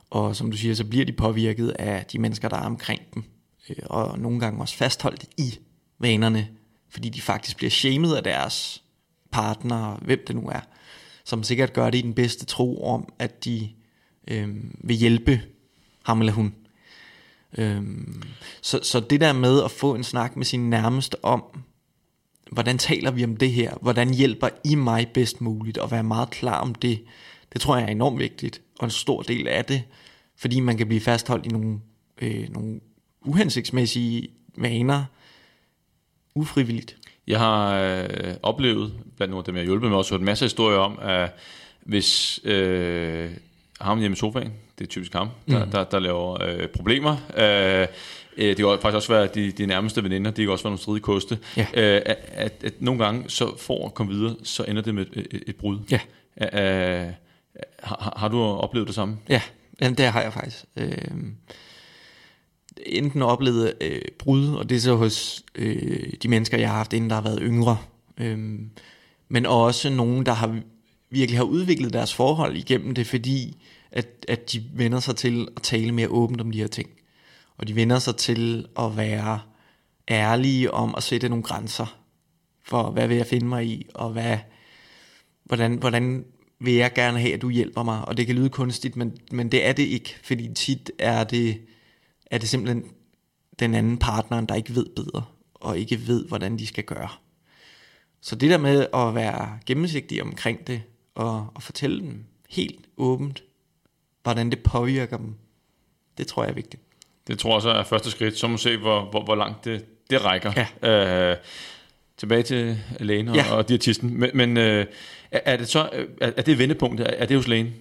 Og som du siger, så bliver de påvirket af de mennesker, der er omkring dem. Øh, og nogle gange også fastholdt i vanerne, fordi de faktisk bliver shamed af deres partner, hvem det nu er, som sikkert gør det i den bedste tro om, at de øh, vil hjælpe ham eller hun. Øh, så, så det der med at få en snak med sin nærmeste om, hvordan taler vi om det her? Hvordan hjælper I mig bedst muligt? Og være meget klar om det. Det tror jeg er enormt vigtigt, og en stor del af det, fordi man kan blive fastholdt i nogle, øh, nogle uhensigtsmæssige vaner, ufrivilligt. Jeg har øh, oplevet, blandt nogle af dem, jeg har hjulpet med, også hørt en masse historier om, at hvis øh, ham hjemme i sofaen, det er typisk ham, der, mm. der, der laver øh, problemer. Øh, øh, det kan faktisk også være de, de nærmeste veninder, det kan også være nogle stridige koste. Ja. Øh, at, at, at nogle gange, så for at komme videre, så ender det med et, et, et brud. Ja. Øh, har, har du oplevet det samme? Ja, jamen, det har jeg faktisk. Øh, enten oplevet øh, brud, og det er så hos øh, de mennesker, jeg har haft inden, der har været yngre. Øh, men også nogen, der har virkelig har udviklet deres forhold igennem det, fordi at, at de vender sig til at tale mere åbent om de her ting. Og de vender sig til at være ærlige om at sætte nogle grænser for, hvad vil jeg finde mig i, og hvad, hvordan, hvordan vil jeg gerne have, at du hjælper mig. Og det kan lyde kunstigt, men, men det er det ikke, fordi tit er det, er det simpelthen den anden partneren, der ikke ved bedre, og ikke ved, hvordan de skal gøre. Så det der med at være gennemsigtig omkring det, og, og fortælle dem helt åbent, hvordan det påvirker dem, det tror jeg er vigtigt. Det tror jeg så er første skridt. Så må vi se, hvor, hvor, hvor langt det, det rækker. Ja. Øh, tilbage til lægen og, Ja. og diætisten. Men, men øh, er, det så er, er det vendepunktet? Er, er det hos lægen?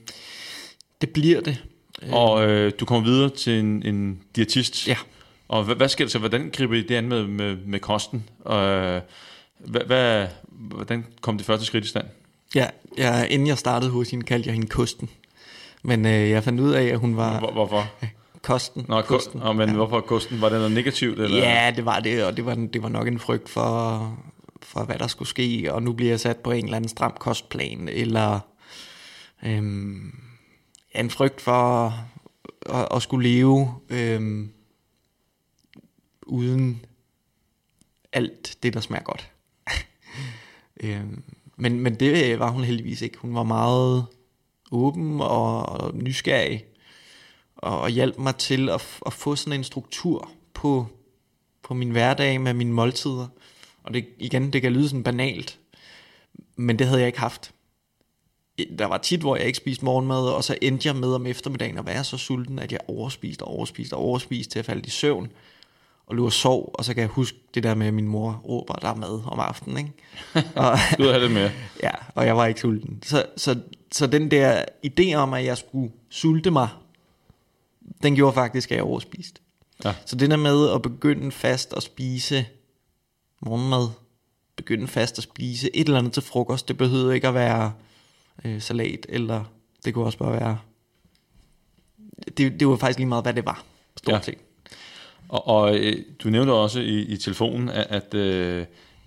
Det bliver det. Øh. Og øh, du kommer videre til en, en diætist. Ja. Og hvad, hvad sker der så? Hvordan griber I det an med, med, med kosten? Og, øh, hvad, hvad, hvordan kom det første skridt i stand? Ja, jeg, inden jeg startede hos hende, kaldte jeg hende Kosten. Men øh, jeg fandt ud af, at hun var Hvor, hvorfor? Kosten. Nå, kosten. Nå, men ja. hvorfor kosten? Var det noget negativt? Eller? Ja, det var det, og det var, det var nok en frygt for, for, hvad der skulle ske, og nu bliver jeg sat på en eller anden stram kostplan, eller øhm, ja, en frygt for at, at skulle leve øhm, uden alt det, der smager godt. <laughs> øhm, men, men det var hun heldigvis ikke. Hun var meget åben og, og nysgerrig, og, og hjalp mig til at, at få sådan en struktur på, på min hverdag med mine måltider. Og det, igen, det kan lyde sådan banalt, men det havde jeg ikke haft. Der var tit, hvor jeg ikke spiste morgenmad, og så endte jeg med om eftermiddagen at være så sulten, at jeg overspiste og overspiste og overspiste til at falde i søvn og lå og sov, og så kan jeg huske det der med, at min mor råber, der er mad om aftenen, ikke? <laughs> Og, Du havde det med. <laughs> Ja, og jeg var ikke sulten. Så, så, så den der idé om, at jeg skulle sulte mig, den gjorde faktisk, at jeg overspiste. Ja. Så det der med at begynde fast at spise morgenmad, begynde fast at spise et eller andet til frokost, det behøvede ikke at være øh, salat, eller det kunne også bare være... Det, det var faktisk lige meget, hvad det var, stort Ja. set. Og, og øh, du nævnte også i, i telefonen, at, at øh,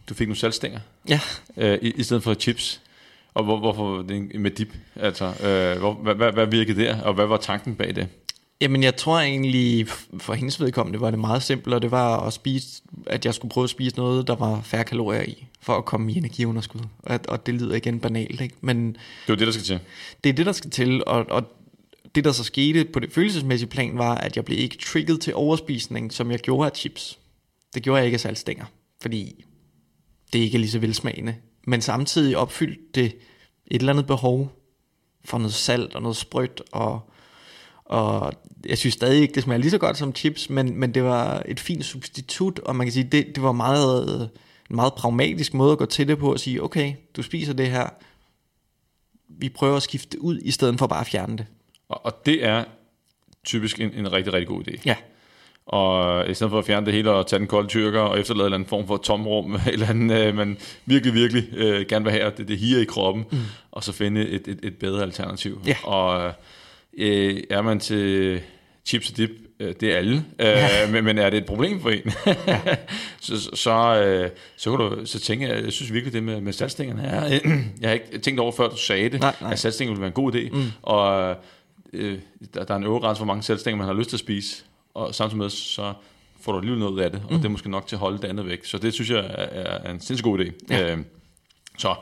du fik nogle salgstænger Ja, øh, i, i stedet for chips. Og hvor, hvorfor med dip? Altså, øh, hvor, hvad, hvad, hvad virkede der, og hvad var tanken bag det? Jamen, jeg tror egentlig, for hendes vedkommende var det meget simpelt, og det var at spise, at jeg skulle prøve at spise noget, der var færre kalorier i, for at komme i energiunderskud. Og, og det lyder igen banalt, ikke? Men Det var det, der skal til. det er det, der skal til, og, og det, der så skete på det følelsesmæssige plan, var, at jeg blev ikke trigget til overspisning, som jeg gjorde af chips. Det gjorde jeg ikke af saltstænger, fordi det ikke er lige så velsmagende. Men samtidig opfyldte det et eller andet behov for noget salt og noget sprødt, og, og jeg synes stadig ikke, det smager lige så godt som chips, men, men det var et fint substitut, og man kan sige, det, det var meget, en meget pragmatisk måde at gå til det på, at sige, okay, du spiser det her, vi prøver at skifte det ud, i stedet for bare at fjerne det. Og, og det er typisk en, en rigtig, rigtig god idé. Ja, Og i stedet for at fjerne det hele og tage den kolde tyrker og efterlade en eller anden form for tomrum, <laughs> eller anden, øh, man virkelig, virkelig øh, gerne vil have, det, det higer i kroppen, mm. og så finde et, et, et bedre alternativ. Ja. Og øh, er man til chips og dip, øh, det er alle, øh, <laughs> men, men er det et problem for en, <laughs> så, så, så, øh, så, kan du, så tænker jeg, jeg synes virkelig det med, med salgstængerne er, <clears throat> jeg har ikke tænkt over før du sagde det, Nej, nej. at salgstænger ville være en god idé, mm. og øh, der, der er en øvre grænse, hvor mange salgstænger man har lyst til at spise, og samtidig med, så får du alligevel noget af det, og mm. det er måske nok til at holde det andet væk. Så det synes jeg er, er en sindssygt god idé. Ja. Øh, så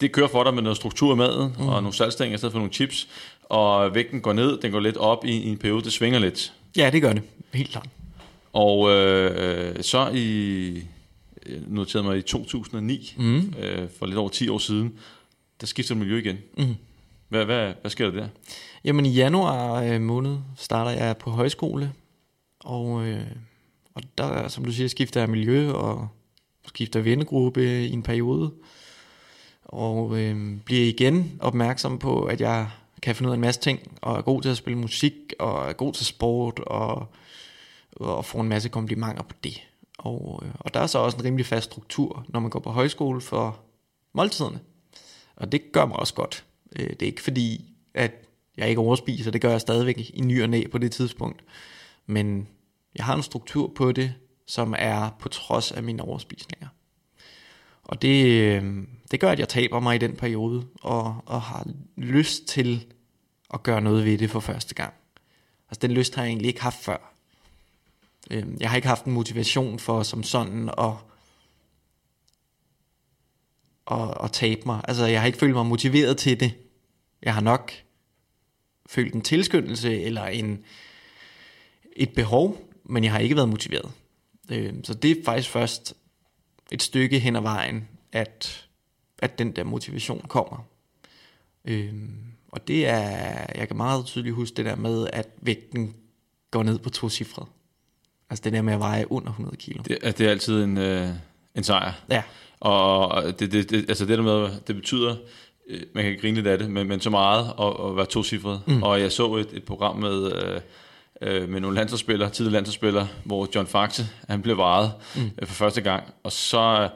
det kører for dig med noget struktur i maden, mm. og nogle salgstænger i stedet for nogle chips, og vægten går ned, den går lidt op i, i en periode, det svinger lidt. ja det gør det, helt klart. Og øh, så i, noterede mig i 2009, mm. øh, for lidt over 10 år siden, der skifter miljø igen. Mm. Hvad, hvad, hvad sker der der? Jamen i januar øh, måned starter jeg på højskole, og, øh, og der, som du siger, skifter jeg miljø og skifter vennegruppe i en periode, og øh, bliver igen opmærksom på, at jeg kan finde ud af en masse ting, og er god til at spille musik, og er god til sport, og, og får en masse komplimenter på det. Og, øh, og der er så også en rimelig fast struktur, når man går på højskole for måltiderne. Og det gør mig også godt. Øh, det er ikke fordi, at jeg ikke overspiser, det gør jeg stadigvæk i ny og næ på det tidspunkt. Men jeg har en struktur på det, som er på trods af mine overspisninger. Og det, øh, det gør, at jeg taber mig i den periode, og, og har lyst til at gøre noget ved det for første gang. Altså den lyst har jeg egentlig ikke haft før. Øhm, jeg har ikke haft en motivation for som sådan at, at, at tabe mig. Altså jeg har ikke følt mig motiveret til det. Jeg har nok følt en tilskyndelse eller en, et behov, men jeg har ikke været motiveret. Øhm, så det er faktisk først et stykke hen ad vejen, at, at den der motivation kommer. Øhm, og det er, jeg kan meget tydeligt huske det der med, at vægten går ned på to cifre. Altså det der med at veje under 100 kilo. Det, at det er altid en, øh, en sejr. Ja, Og det, det, det, altså det der med, det betyder, øh, man kan grine lidt af det, men, men så meget at, at være tocifret. Mm. Og jeg så et, et program med, øh, øh, med nogle landsholdsspillere, tidligere landsholdsspillere, hvor John Faxe, han blev varet mm. øh, for første gang, og så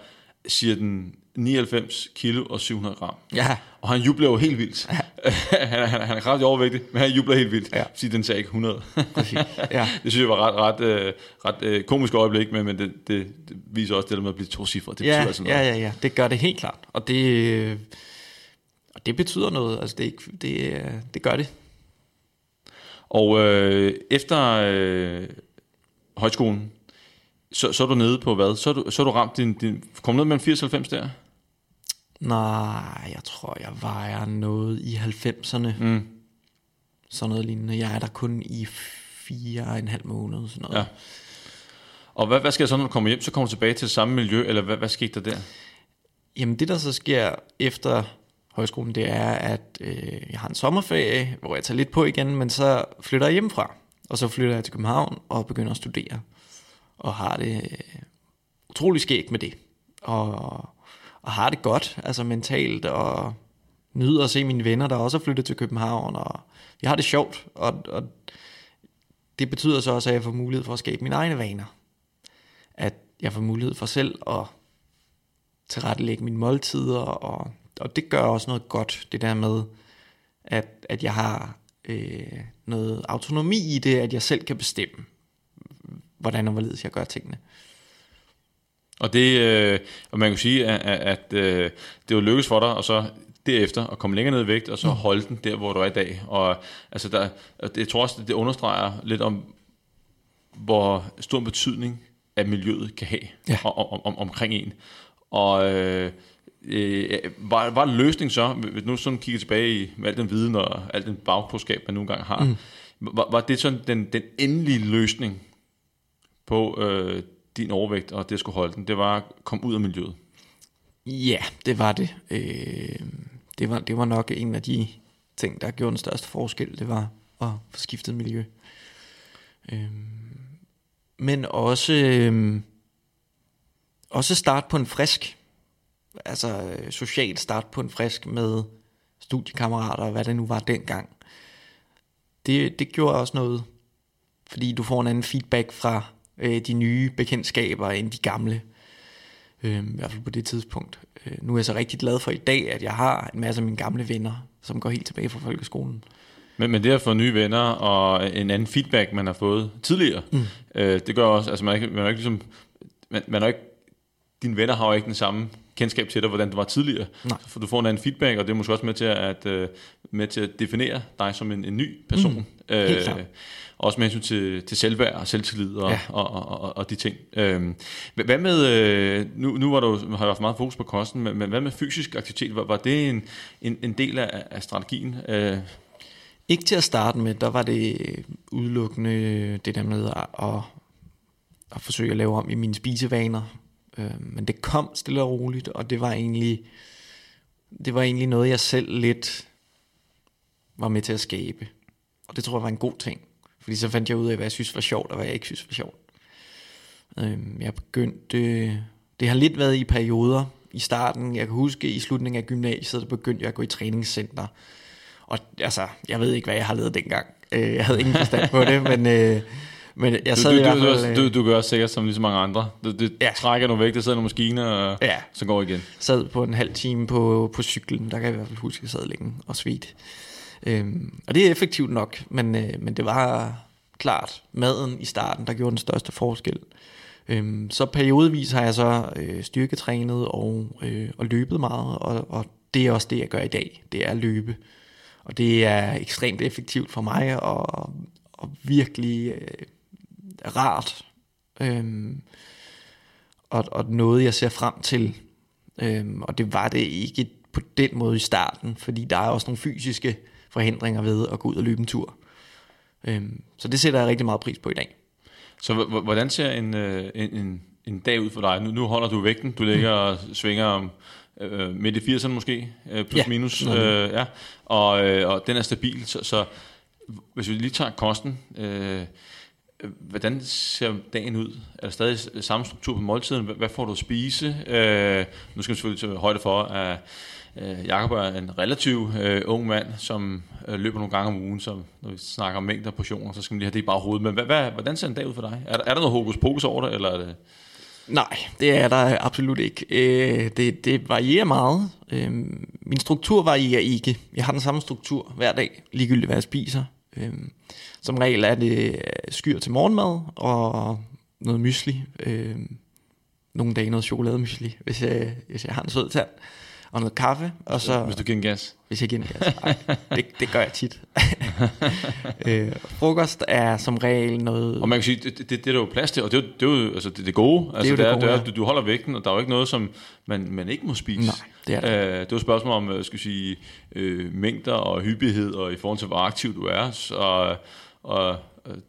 siger den 99 kilo og 700 gram. ja, Og han jubler jo helt vildt. Ja. <laughs> han, han, han er kraftigt overvægtig, men han jubler helt vildt, Ja. fordi den sagde ikke 100. præcis. <laughs> Ja. det synes jeg var ret, ret, øh, ret øh, komisk øjeblik, men, men det, det, det viser også det der med at blive to cifre. Det betyder ja, altså noget. ja, ja, ja, det gør det helt klart. Og det, øh, og det betyder noget. Altså det, det, øh, det gør det. Og øh, efter øh, højskolen, så, så er du nede på hvad? Så er du, så er du ramt din, din... Kom ned mellem 80 og 90 der? Nej, jeg tror, jeg vejer noget i 90'erne. Mm. Sådan noget lignende. Jeg er der kun i fire og en halv måned. Sådan noget. Ja. Og hvad, hvad sker så, når du kommer hjem? Så kommer du tilbage til det samme miljø, eller hvad, hvad skete der der? Jamen det, der så sker efter højskolen, det er, at øh, jeg har en sommerferie, hvor jeg tager lidt på igen, men så flytter jeg hjemmefra. Og så flytter jeg til København og begynder at studere. Og har det øh, utrolig skægt med det. Og, og har det godt, altså mentalt, og nyder at se mine venner, der også er flyttet til København. Og vi har det sjovt, og, og det betyder så også, at jeg får mulighed for at skabe mine egne vaner. At jeg får mulighed for selv at tilrettelægge mine måltider, og, og det gør også noget godt, det der med, at, at jeg har øh, noget autonomi i det, at jeg selv kan bestemme, hvordan og hvorledes jeg gør tingene. Og det, øh, og man kan sige, at, at, at øh, det jo lykkes for dig, og så derefter at komme længere ned i vægt, og så mm. holde den der, hvor du er i dag. Og altså, der, det, jeg tror også, det, understreger lidt om, hvor stor en betydning, at miljøet kan have Ja. om, om, omkring en. Og øh, øh, var, var en løsning så, hvis nu sådan kigger tilbage i med al den viden og al den bagklodskab, man nogle gange har, mm. var, var det sådan den, den endelige løsning på øh, din overvægt, og det skulle holde den, det var at komme ud af miljøet? Ja, det var det. Øh, det, var, det var nok en af de ting, der gjorde den største forskel, det var at få skiftet miljø. Øh, men også, øh, også start på en frisk, altså øh, socialt start på en frisk med studiekammerater og hvad det nu var dengang. Det, det gjorde også noget, fordi du får en anden feedback fra øh, de nye bekendtskaber end de gamle. Øh, I hvert fald på det tidspunkt. Øh, nu er jeg så rigtig glad for i dag, at jeg har en masse af mine gamle venner, som går helt tilbage fra folkeskolen. Men, men det at få nye venner og en anden feedback, man har fået tidligere, mm. øh, det gør også, altså man er man er ikke ligesom, man, man er ikke, dine venner har jo ikke den samme kendskab til dig, hvordan det var tidligere. Nej. For du får en anden feedback, og det er måske også med til at, øh, med til at definere dig som en, en ny person. Mm. Klart. også med hensyn til, til selvværd og selvtillid og, Ja. og, og, og, og de ting. Øhm, hvad med, øh, nu, nu var du, har jeg haft meget fokus på kosten, men, men hvad med fysisk aktivitet? Var, var det en, en, en del af, af strategien? Øh, Ikke til at starte med, der var det udelukkende det der med at, at, at forsøge at lave om i mine spisevaner. Øh, men det kom stille og roligt, og det var egentlig, det var egentlig noget, jeg selv lidt var med til at skabe. Og det tror jeg var en god ting. Fordi så fandt jeg ud af, hvad jeg synes var sjovt, og hvad jeg ikke synes var sjovt. Øhm, jeg begyndte... Det har lidt været i perioder i starten. Jeg kan huske, i slutningen af gymnasiet, der begyndte jeg at gå i træningscenter. Og altså, jeg ved ikke, hvad jeg har lavet dengang. Øh, Jeg havde ingen forstand på det, men, øh, men jeg Du, sad du, i hvert du, fald... du, øh, du, du gør også sikkert som lige så mange andre. Du, du Ja. trækker nogle væk, der sidder nogle maskiner, og Ja. så går igen. sad på en halv time på, på cyklen. Der kan jeg i hvert fald huske, at jeg sad længe og svedt. Øhm, og det er effektivt nok, men, øh, men det var klart maden i starten, der gjorde den største forskel. Øhm, så periodevis har jeg så øh, styrketrænet og, øh, og løbet meget, og, og det er også det, jeg gør i dag. Det er at løbe. Og det er ekstremt effektivt for mig, og, og virkelig øh, rart. Øhm, og, og noget, jeg ser frem til. Øhm, og det var det ikke på den måde i starten, fordi der er også nogle fysiske forhindringer ved at gå ud og løbe en tur. Øhm, så det sætter jeg rigtig meget pris på i dag. Så hvordan ser en, øh, en, en, en dag ud for dig? Nu, nu holder du vægten, du ligger og svinger om øh, midt i 80'erne måske, øh, plus Ja, minus, øh, ja. og, øh, og den er stabil, så, så hvis vi lige tager kosten, øh, hvordan ser dagen ud? Er der stadig samme struktur på måltiden? Hvad, hvad får du at spise? Øh, nu skal vi selvfølgelig tage højde for, at øh, Jakob er en relativ øh, ung mand, som øh, løber nogle gange om ugen, så når vi snakker om mængder og portioner, så skal man lige have det i baghovedet. Men hvad, hvad, hvordan ser en dag ud for dig? Er er der noget hokus pokus over det, eller er det... Nej, det er der absolut ikke. Øh, det, det varierer meget. Øh, min struktur varierer ikke. Jeg har den samme struktur hver dag, ligegyldigt hvad jeg spiser. Øh, som regel er det øh, skyr til morgenmad og noget mysli. Øh, nogle dage noget chokolademysli, hvis jeg, hvis jeg har en sød tand. Og noget kaffe, og så... Hvis du giver en gas? Hvis jeg giver en gas. Nej, det, det gør jeg tit. <laughs> øh, frokost er som regel noget... Og man kan sige, det, det, det er der jo plads til, og det er jo det, er jo, altså det, det gode. Altså jo det er, gode, det er, ja. du, du holder vægten, og der er jo ikke noget, som man, man ikke må spise. Nej, det er der. Øh, det er jo et spørgsmål om, øh, skal sige, øh, mængder og hyppighed, og i forhold til, hvor aktiv du er. Så, og, og øh, det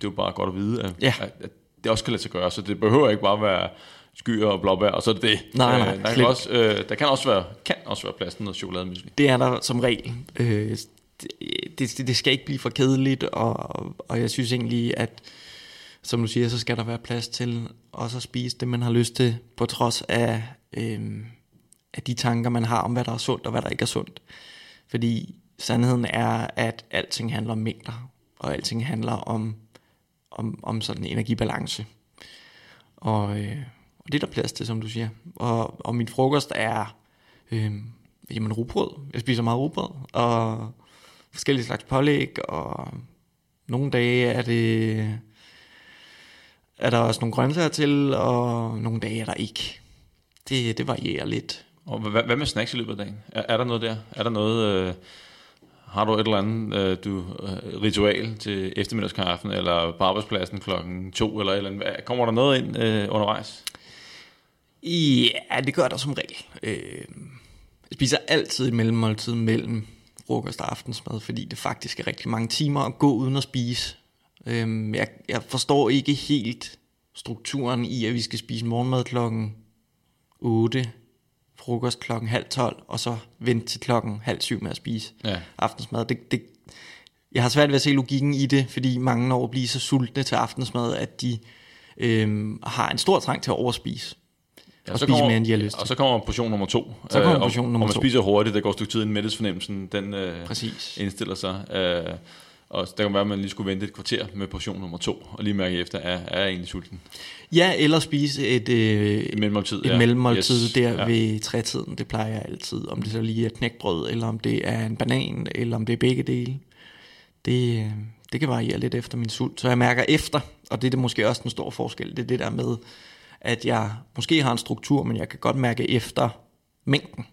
er jo bare godt at vide, at, Ja. at, at det også kan lade sig gøre. Så det behøver ikke bare være skyer og blåbær, og så er det det. Nej, nej, øh, der, kan også, øh, der kan også være, kan også være plads til noget chokolademysli. Det er der som regel. Øh, det, det, det skal ikke blive for kedeligt, og, og jeg synes egentlig, at som du siger, så skal der være plads til også at spise det, man har lyst til, på trods af, øh, af de tanker, man har om, hvad der er sundt og hvad der ikke er sundt. Fordi sandheden er, at alting handler om mængder, og alting handler om, om, om sådan en energibalance. Og, øh, og det er der plads til, som du siger. Og, og min frokost er øh, jamen rugbrød. Jeg spiser meget rugbrød, og forskellige slags pålæg, og nogle dage er det er der også nogle grøntsager til, og nogle dage er der ikke. Det, det varierer lidt. Og hvad, hvad med snacks i løbet af dagen? Er, er der noget der? Er der noget... Øh, har du et eller andet øh, du, øh, ritual til eftermiddagskaffen, eller på arbejdspladsen klokken to, eller, eller andet? Kommer der noget ind øh, undervejs? Ja, det gør der som regel. Øh, jeg spiser altid et mellemmåltid mellem frokost og aftensmad, fordi det faktisk er rigtig mange timer at gå uden at spise. Øh, jeg, jeg forstår ikke helt strukturen i, at vi skal spise morgenmad klokken 8, frokost klokken halv 12, og så vente til klokken halv syv med at spise Ja. aftensmad. Det, det, jeg har svært ved at se logikken i det, fordi mange når at blive så sultne til aftensmad, at de øhm, har en stor trang til at overspise. Og spise mere, end de har lyst Og så kommer portion nummer to. Så kommer Øh, og- portion nummer og man to. spiser hurtigt, der går et stykke tid, inden mættesfornemmelsen den, øh, Præcis. indstiller sig. Øh, og der kan være, at man lige skulle vente et kvarter med portion nummer to, og lige mærke efter, er, er jeg egentlig sulten? Ja, eller spise et, øh, Et mellemmåltid. et ja. mellemmåltid Yes. der Ja. ja. ved trætiden. Det plejer jeg altid. Om det så lige er knækbrød, eller om det er en banan, eller om det er begge dele. Det, øh, det kan variere lidt efter min sult. Så jeg mærker efter, og det er det måske også en stor forskel, det er det der med, at jeg måske har en struktur, men jeg kan godt mærke efter mængden,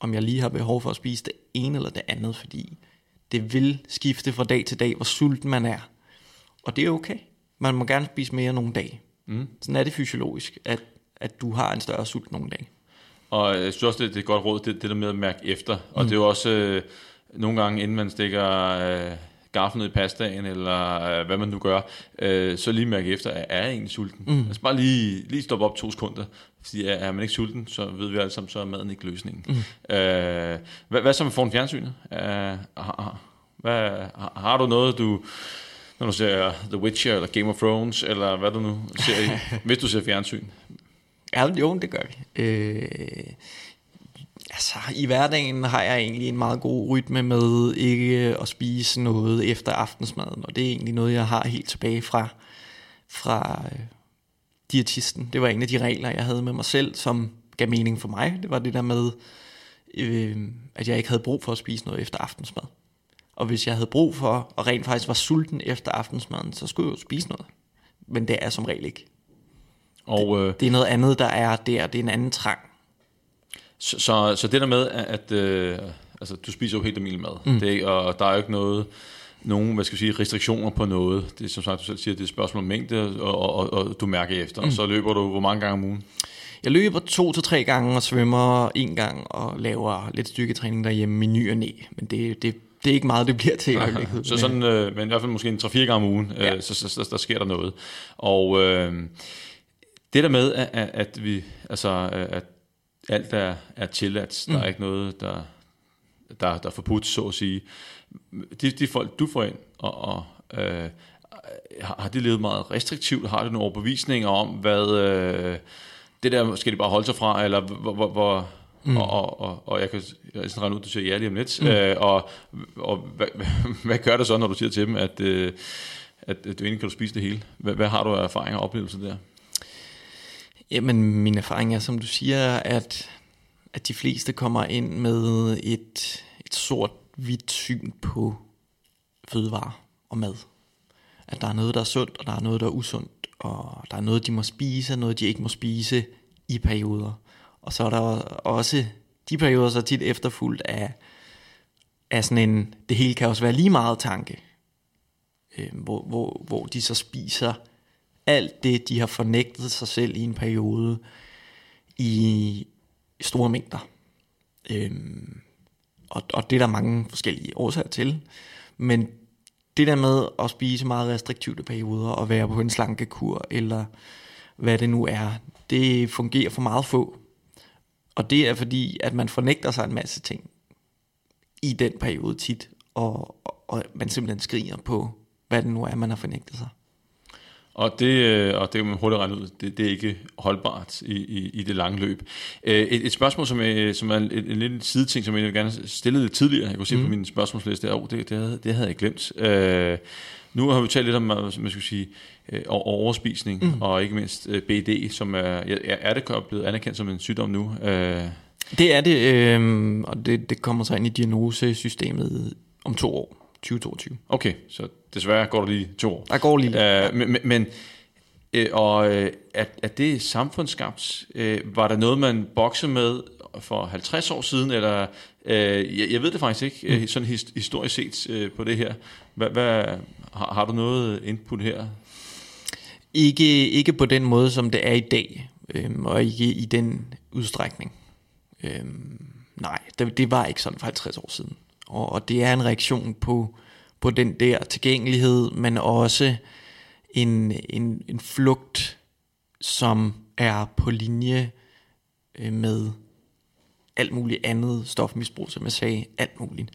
om jeg lige har behov for at spise det ene eller det andet, fordi det vil skifte fra dag til dag, hvor sulten man er. Og det er okay. Man må gerne spise mere nogle dage. Mm. Sådan er det fysiologisk, at, at du har en større sult nogle dage. Og jeg synes også, det, er et godt råd, det, det der med at mærke efter. Og mm. det er jo også øh, nogle gange, inden man stikker øh, gaffel ned i pastaen, eller øh, hvad man nu gør, øh, så lige mærke efter, er er egentlig sulten? Mm. Altså bare lige, lige stoppe op to sekunder. Fordi er, er man ikke sulten, så ved vi alle sammen, så er maden ikke løsningen. Mm. Øh, hvad, hvad så med foran fjernsynet? Øh, har, hvad, har, du noget, du... Når du ser The Witcher, eller Game of Thrones, eller hvad du nu ser, <laughs> hvis du ser fjernsyn. Ja, jo, det gør vi. Øh, altså, i hverdagen har jeg egentlig en meget god rytme med ikke at spise noget efter aftensmaden, og det er egentlig noget, jeg har helt tilbage fra, fra øh, diætisten. Det var en af de regler, jeg havde med mig selv, som gav mening for mig. Det var det der med, øh, at jeg ikke havde brug for at spise noget efter aftensmad. Og hvis jeg havde brug for, og rent faktisk var sulten efter aftensmaden, så skulle jeg jo spise noget. Men det er som regel ikke. Og, øh, Det er noget andet, der er der. Det er en anden trang. Så, så, så det der med, at at, øh, altså, du spiser jo helt almindelig mad, mm. det, og der er jo ikke noget, nogen hvad skal jeg sige, restriktioner på noget. Det er som sagt, du selv siger, det er et spørgsmål om mængde, og, og, og, og du mærker efter. Mm. Og så løber du hvor mange gange om ugen? Jeg løber to til tre gange og svømmer en gang og laver lidt styrketræning derhjemme i ny og næ. Men det, det, det er ikke meget, det bliver til i <laughs> øjeblikket. Så sådan, øh, men i hvert fald måske en 3-4 gange om ugen, øh, Ja. så, så, så der sker der noget. Og øh, det der med, at, at, vi, altså, at alt er, er tilladt, der Mm. er ikke noget, der, der, der er forbudt, så at sige. De, de folk, du får ind, og, og øh, har de levet meget restriktivt? Har du nogle overbevisninger om, hvad øh, det der skal de bare holde sig fra, eller hvor, hvor, hvor mm. og, og, og, og jeg kan jeg sådan regne ud, du siger ja lige om lidt, mm. øh, og, og hvad, hvad, <laughs> hvad gør det så, når du siger til dem, at, øh, at, at du egentlig kan du spise det hele? Hvad, hvad har du af erfaringer og oplevelser der? Jamen, min erfaring er, som du siger, at, at de fleste kommer ind med et, et sort-hvidt syn på fødevarer og mad. At der er noget, der er sundt, og der er noget, der er usundt. Og der er noget, de må spise, og noget, de ikke må spise i perioder. Og så er der også de perioder, så tit efterfulgt af, af sådan en, det hele kan også være lige meget tanke. Øh, hvor, hvor, hvor de så spiser alt det, de har fornægtet sig selv i en periode i store mængder. Øhm, og, og det er der mange forskellige årsager til. Men det der med at spise meget restriktive perioder og være på en slankekur, eller hvad det nu er, det fungerer for meget få. Og det er fordi, at man fornægter sig en masse ting i den periode tit, og, og, og man simpelthen skriger på, hvad det nu er, man har fornægtet sig. Og det, øh, og det kan man hurtigt regne ud, det, det er ikke holdbart i, i, i det lange løb. Øh, Et, et spørgsmål, som er, som er en, en, lille sideting, som jeg gerne stillede lidt tidligere, jeg kunne se mm. på min spørgsmålsliste, oh, det, det, havde, det havde jeg glemt. Øh, nu har vi talt lidt om, man skal sige, øh, overspisning, mm. og ikke mindst øh, BD, som er, er, er det blevet anerkendt som en sygdom nu? Øh, Det er det, øh, og det, det kommer så ind i diagnosesystemet om to år, 2022. okay, så desværre går der lige to år. Der går lige. Øh, men, men, men Øh, og øh, er, er det samfundsskabt? Øh, var der noget, man boksede med for 50 år siden, eller øh, jeg, jeg ved det faktisk ikke, mm. sådan his, historisk set øh, på det her. Hvad, hvad, har, har du noget input her? Ikke, ikke på den måde, som det er i dag, øh, og ikke i den udstrækning. Øh, nej, det, det var ikke sådan for 50 år siden. Og, og det er en reaktion på, på den der tilgængelighed, men også en, en, en flugt, som er på linje øh, med alt muligt andet stofmisbrug, som jeg sagde, alt muligt.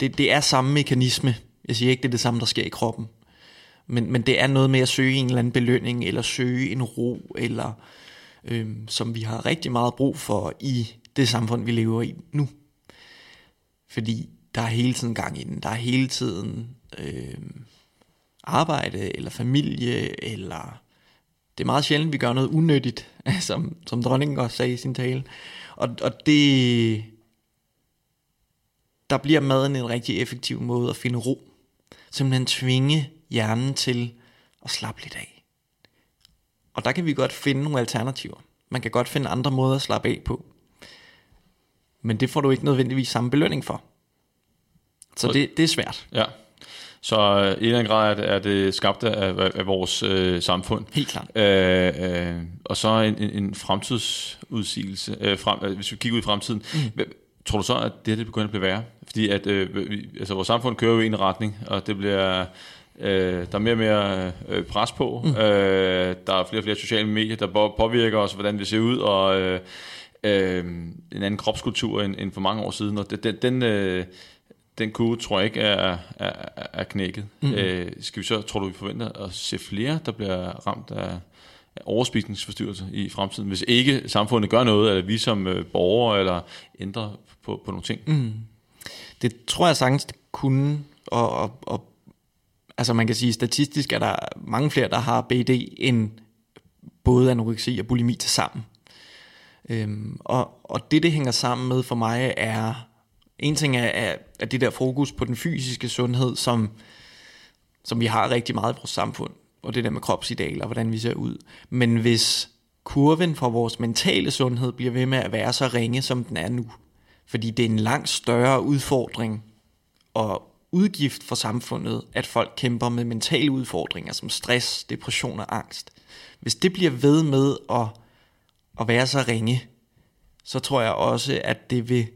Det, det er samme mekanisme. Jeg siger ikke, det er det samme, der sker i kroppen. Men, men det er noget med at søge en eller anden belønning, eller søge en ro, eller øh, som vi har rigtig meget brug for i det samfund, vi lever i nu. Fordi der er hele tiden gang i den. Der er hele tiden øh, arbejde, eller familie, eller... Det er meget sjældent, vi gør noget unødigt, <laughs> som, som dronningen også sagde i sin tale. Og, og det... Der bliver maden en rigtig effektiv måde at finde ro. Simpelthen tvinge hjernen til at slappe lidt af. Og der kan vi godt finde nogle alternativer. Man kan godt finde andre måder at slappe af på. Men det får du ikke nødvendigvis samme belønning for. Så det, det er svært. Ja. Så øh, i en eller anden grad er det skabt af, af vores øh, samfund. Helt klart. Øh, øh, og så en, en, en fremtidsudsigelse. Øh, frem, øh, hvis vi kigger ud i fremtiden. Mm. Tror du så, at det, det begynder at blive værre? Fordi at, øh, vi, altså, vores samfund kører jo i en retning, og det bliver... Øh, der er mere og mere øh, pres på. Mm. Øh, der er flere og flere sociale medier, der påvirker os, hvordan vi ser ud, og øh, øh, en anden kropskultur end, end for mange år siden. Og den, den, øh, den kurve tror jeg ikke er, er, er knækket. Mm. Øh, skal vi så, tror du, vi forventer at se flere, der bliver ramt af, af overspisningsforstyrrelser i fremtiden, hvis ikke samfundet gør noget, eller vi som øh, borgere, eller ændrer på, på nogle ting? Mm. Det tror jeg sagtens, det kunne, og, og, og altså man kan sige, statistisk er der mange flere, der har BD, end både anoreksi og bulimi til sammen. Øhm, og, og det, det hænger sammen med for mig, er en ting er, er, er det der fokus på den fysiske sundhed, som, som vi har rigtig meget i vores samfund, og det der med kropsidealer, hvordan vi ser ud. Men hvis kurven for vores mentale sundhed bliver ved med at være så ringe, som den er nu, fordi det er en langt større udfordring og udgift for samfundet, at folk kæmper med mentale udfordringer som stress, depression og angst. Hvis det bliver ved med at, at være så ringe, så tror jeg også, at det vil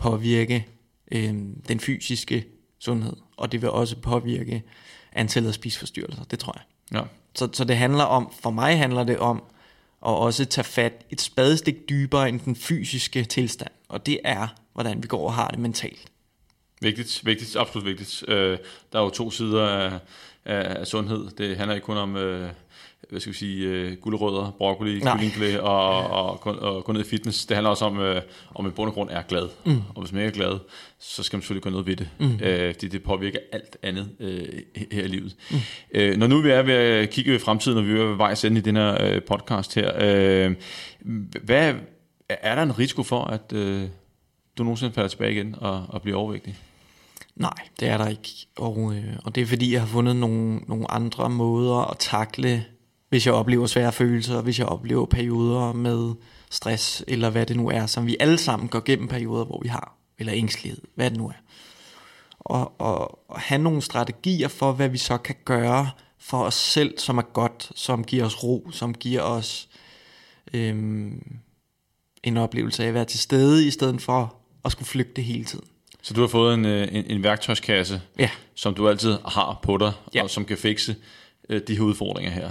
påvirke øh, den fysiske sundhed, og det vil også påvirke antallet af spisforstyrrelser, det tror jeg. Ja. Så, så det handler om, for mig handler det om at også tage fat et spadestik dybere end den fysiske tilstand, og det er, hvordan vi går og har det mentalt. Vigtigt, vigtigt, absolut vigtigt. Øh, der er jo to sider af, af, af sundhed. Det handler ikke kun om øh, hvad skal vi sige, øh, gulerødder, broccoli, kyllingfilet og, og, og, og gå ned i fitness. Det handler også om, øh, om en bund og grund er glad. Mm. Og hvis man ikke er glad, så skal man selvfølgelig gøre noget ved det. Mm. Øh, fordi det påvirker alt andet øh, her i livet. Mm. Øh, når nu vi er ved at kigge i fremtiden, og vi er ved vej ende i den her øh, podcast her, øh, hvad, er der en risiko for, at øh, du nogensinde falder tilbage igen og, og bliver overvægtig? Nej, det er der ikke. Og, øh, og det er fordi, jeg har fundet nogle, nogle andre måder at takle hvis jeg oplever svære følelser, hvis jeg oplever perioder med stress, eller hvad det nu er, som vi alle sammen går gennem perioder, hvor vi har, eller ængstelighed, hvad det nu er. Og, og, og have nogle strategier for, hvad vi så kan gøre for os selv, som er godt, som giver os ro, som giver os øhm, en oplevelse af at være til stede, i stedet for at skulle flygte hele tiden. Så du har fået en, øh, en, en værktøjskasse, ja. som du altid har på dig, ja. og som kan fikse øh, de her udfordringer her?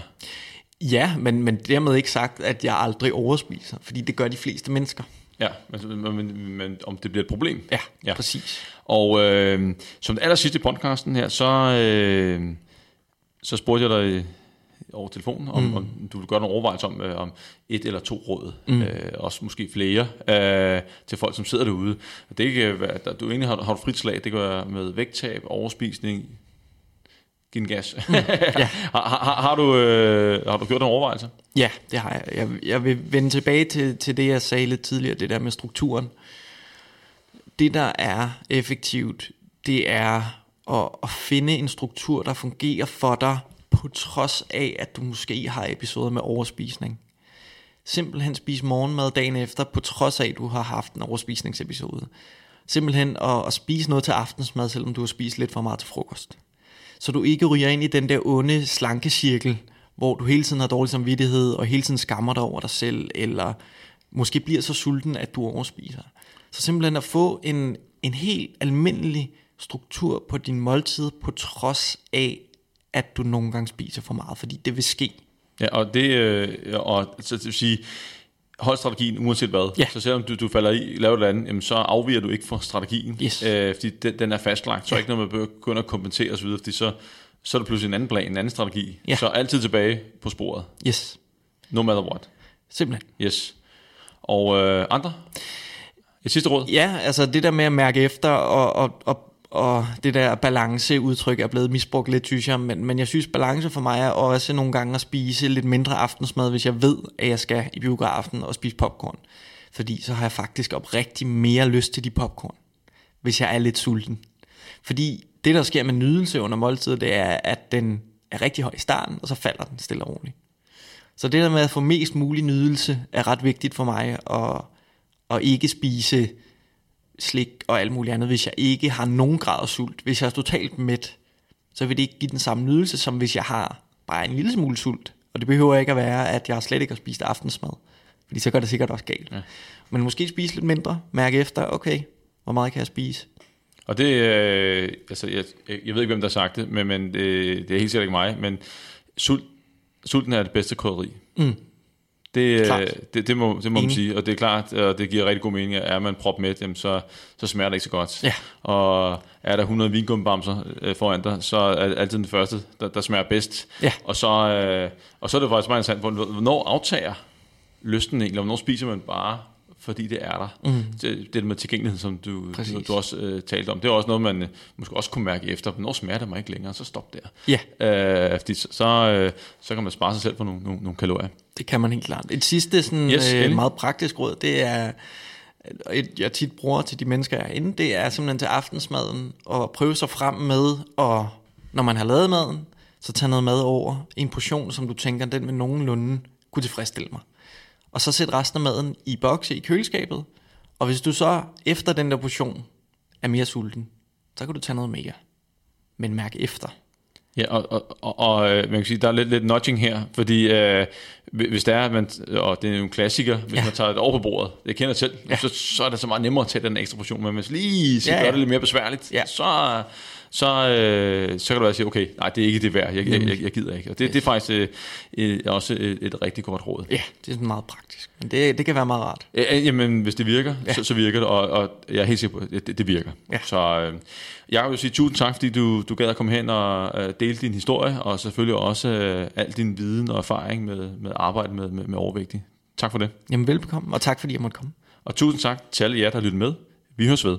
Ja, men, men dermed ikke sagt, at jeg aldrig overspiser, fordi det gør de fleste mennesker. Ja, men, men, men om det bliver et problem. Ja, ja. præcis. Og øh, som det aller sidste i podcasten her, så, øh, så spurgte jeg dig over telefonen, om, mm. om du vil gøre nogle overvejelser om, øh, om et eller to råd, mm. øh, også måske flere, øh, til folk, som sidder derude. Det kan være, der, du egentlig har, har du frit slag, det kan være med vægttab, overspisning, give gas. Mm, <laughs> ja. har, har, har, du, øh, har du gjort en overvejelse? Ja, det har jeg. jeg. Jeg vil vende tilbage til, til det, jeg sagde lidt tidligere, det der med strukturen. Det, der er effektivt, det er at, at finde en struktur, der fungerer for dig på trods af, at du måske har episoder med overspisning. Simpelthen spise morgenmad dagen efter, på trods af, at du har haft en overspisningsepisode. Simpelthen at, at spise noget til aftensmad, selvom du har spist lidt for meget til frokost. Så du ikke ryger ind i den der onde slanke cirkel, hvor du hele tiden har dårlig samvittighed, og hele tiden skammer dig over dig selv, eller måske bliver så sulten, at du overspiser. Så simpelthen at få en, en helt almindelig struktur på din måltid, på trods af, at du nogle gange spiser for meget, fordi det vil ske. Ja, og det, øh, og så det vil sige, hold strategien uanset hvad. Ja. Så selvom du, du falder i, laver det andet, jamen, så afviger du ikke fra strategien. Yes. Øh, fordi den, den er fastlagt, så Ja. ikke noget, man begynder at kompensere osv., fordi så, så er der pludselig en anden plan, en anden strategi. Ja. Så altid tilbage på sporet. Yes, No matter what. simpelthen. Yes. Og øh, andre? Et sidste råd? Ja, altså det der med at mærke efter, og, og, og, og det der balanceudtryk er blevet misbrugt lidt, synes jeg, men, men jeg synes balance for mig er også nogle gange at spise lidt mindre aftensmad, hvis jeg ved, at jeg skal i biografen og spise popcorn. Fordi så har jeg faktisk oprigtig mere lyst til de popcorn, hvis jeg er lidt sulten. Fordi det, der sker med nydelse under måltidet, det er, at den er rigtig høj i starten, og så falder den stille og roligt. Så det der med at få mest mulig nydelse er ret vigtigt for mig, og, og ikke spise slik og alt muligt andet, hvis jeg ikke har nogen grad af sult. Hvis jeg er totalt mæt, så vil det ikke give den samme nydelse, som hvis jeg har bare en lille smule sult. Og det behøver ikke at være, at jeg slet ikke har spist aftensmad. Fordi så går det sikkert også galt. Ja. Men måske spise lidt mindre, mærke efter, okay, hvor meget kan jeg spise? Og det, øh, altså, jeg, jeg ved ikke, hvem der har sagt det, men, men det, det er helt sikkert ikke mig, men sult, sulten er det bedste krydderi. Mm. Det, Klart. øh, det, det må, det må man sige, og det er klart, og det giver rigtig god mening, at er man prop med, jamen, så, så smager det ikke så godt. Ja. Og er der 100 vingummibamser øh, foran dig, så er det altid den første, der, der smager bedst. Ja. Og, så, øh, og så er det faktisk meget interessant, hvor- hvornår aftager lysten egentlig, og hvornår spiser man bare, fordi det er der. Mm. Det, det med tilgængelighed, som du, Præcis. du også øh, talte om, det er også noget, man øh, måske også kunne mærke efter, hvornår smager det mig ikke længere, så stop der. Ja, Øh, fordi så, så, øh, så kan man spare sig selv for nogle, nogle, nogle kalorier. det kan man helt klart. Et sidste sådan, Yes, øh, meget praktisk råd, det er, et, jeg tit bruger til de mennesker, jeg er inde, det er simpelthen til aftensmaden, at prøve sig frem med, og når man har lavet maden, så tage noget mad over en portion, som du tænker, den vil nogenlunde kunne tilfredsstille mig. Og så sæt resten af maden i bokse i køleskabet, og hvis du så efter den der portion er mere sulten, så kan du tage noget mere. Men mærk efter. Ja, og, og, og, og øh, man kan sige, der er lidt, lidt nudging her, fordi øh, hvis det er, at man, og det er jo en klassiker, hvis ja. Man tager det over på bordet, det kender selv, ja. Så, så er det så meget nemmere at tage den ekstra portion, men hvis lige skal ja, Ja, det lidt mere besværligt, Ja. så, så, øh, så kan du være sige, okay, nej, det er ikke det værd, jeg, jeg, jeg, jeg gider ikke. Og det, yes. det er faktisk øh, øh, også et, et rigtig godt råd. Ja, det er meget praktisk. Men det, det kan være meget rart. Ja, jamen, hvis det virker, ja. Så, så virker det, og, og jeg er helt sikker på, at det, det virker. Ja. Så øh, jeg vil sige tusind tak, fordi du, du gad at komme hen og øh, dele din historie, og selvfølgelig også øh, al din viden og erfaring med, med arbejde med, med, med overvægtige. Tak for det. Jamen velbekomme, og tak fordi jeg måtte komme. Og tusind tak til alle jer, der lytter med. Vi høres ved.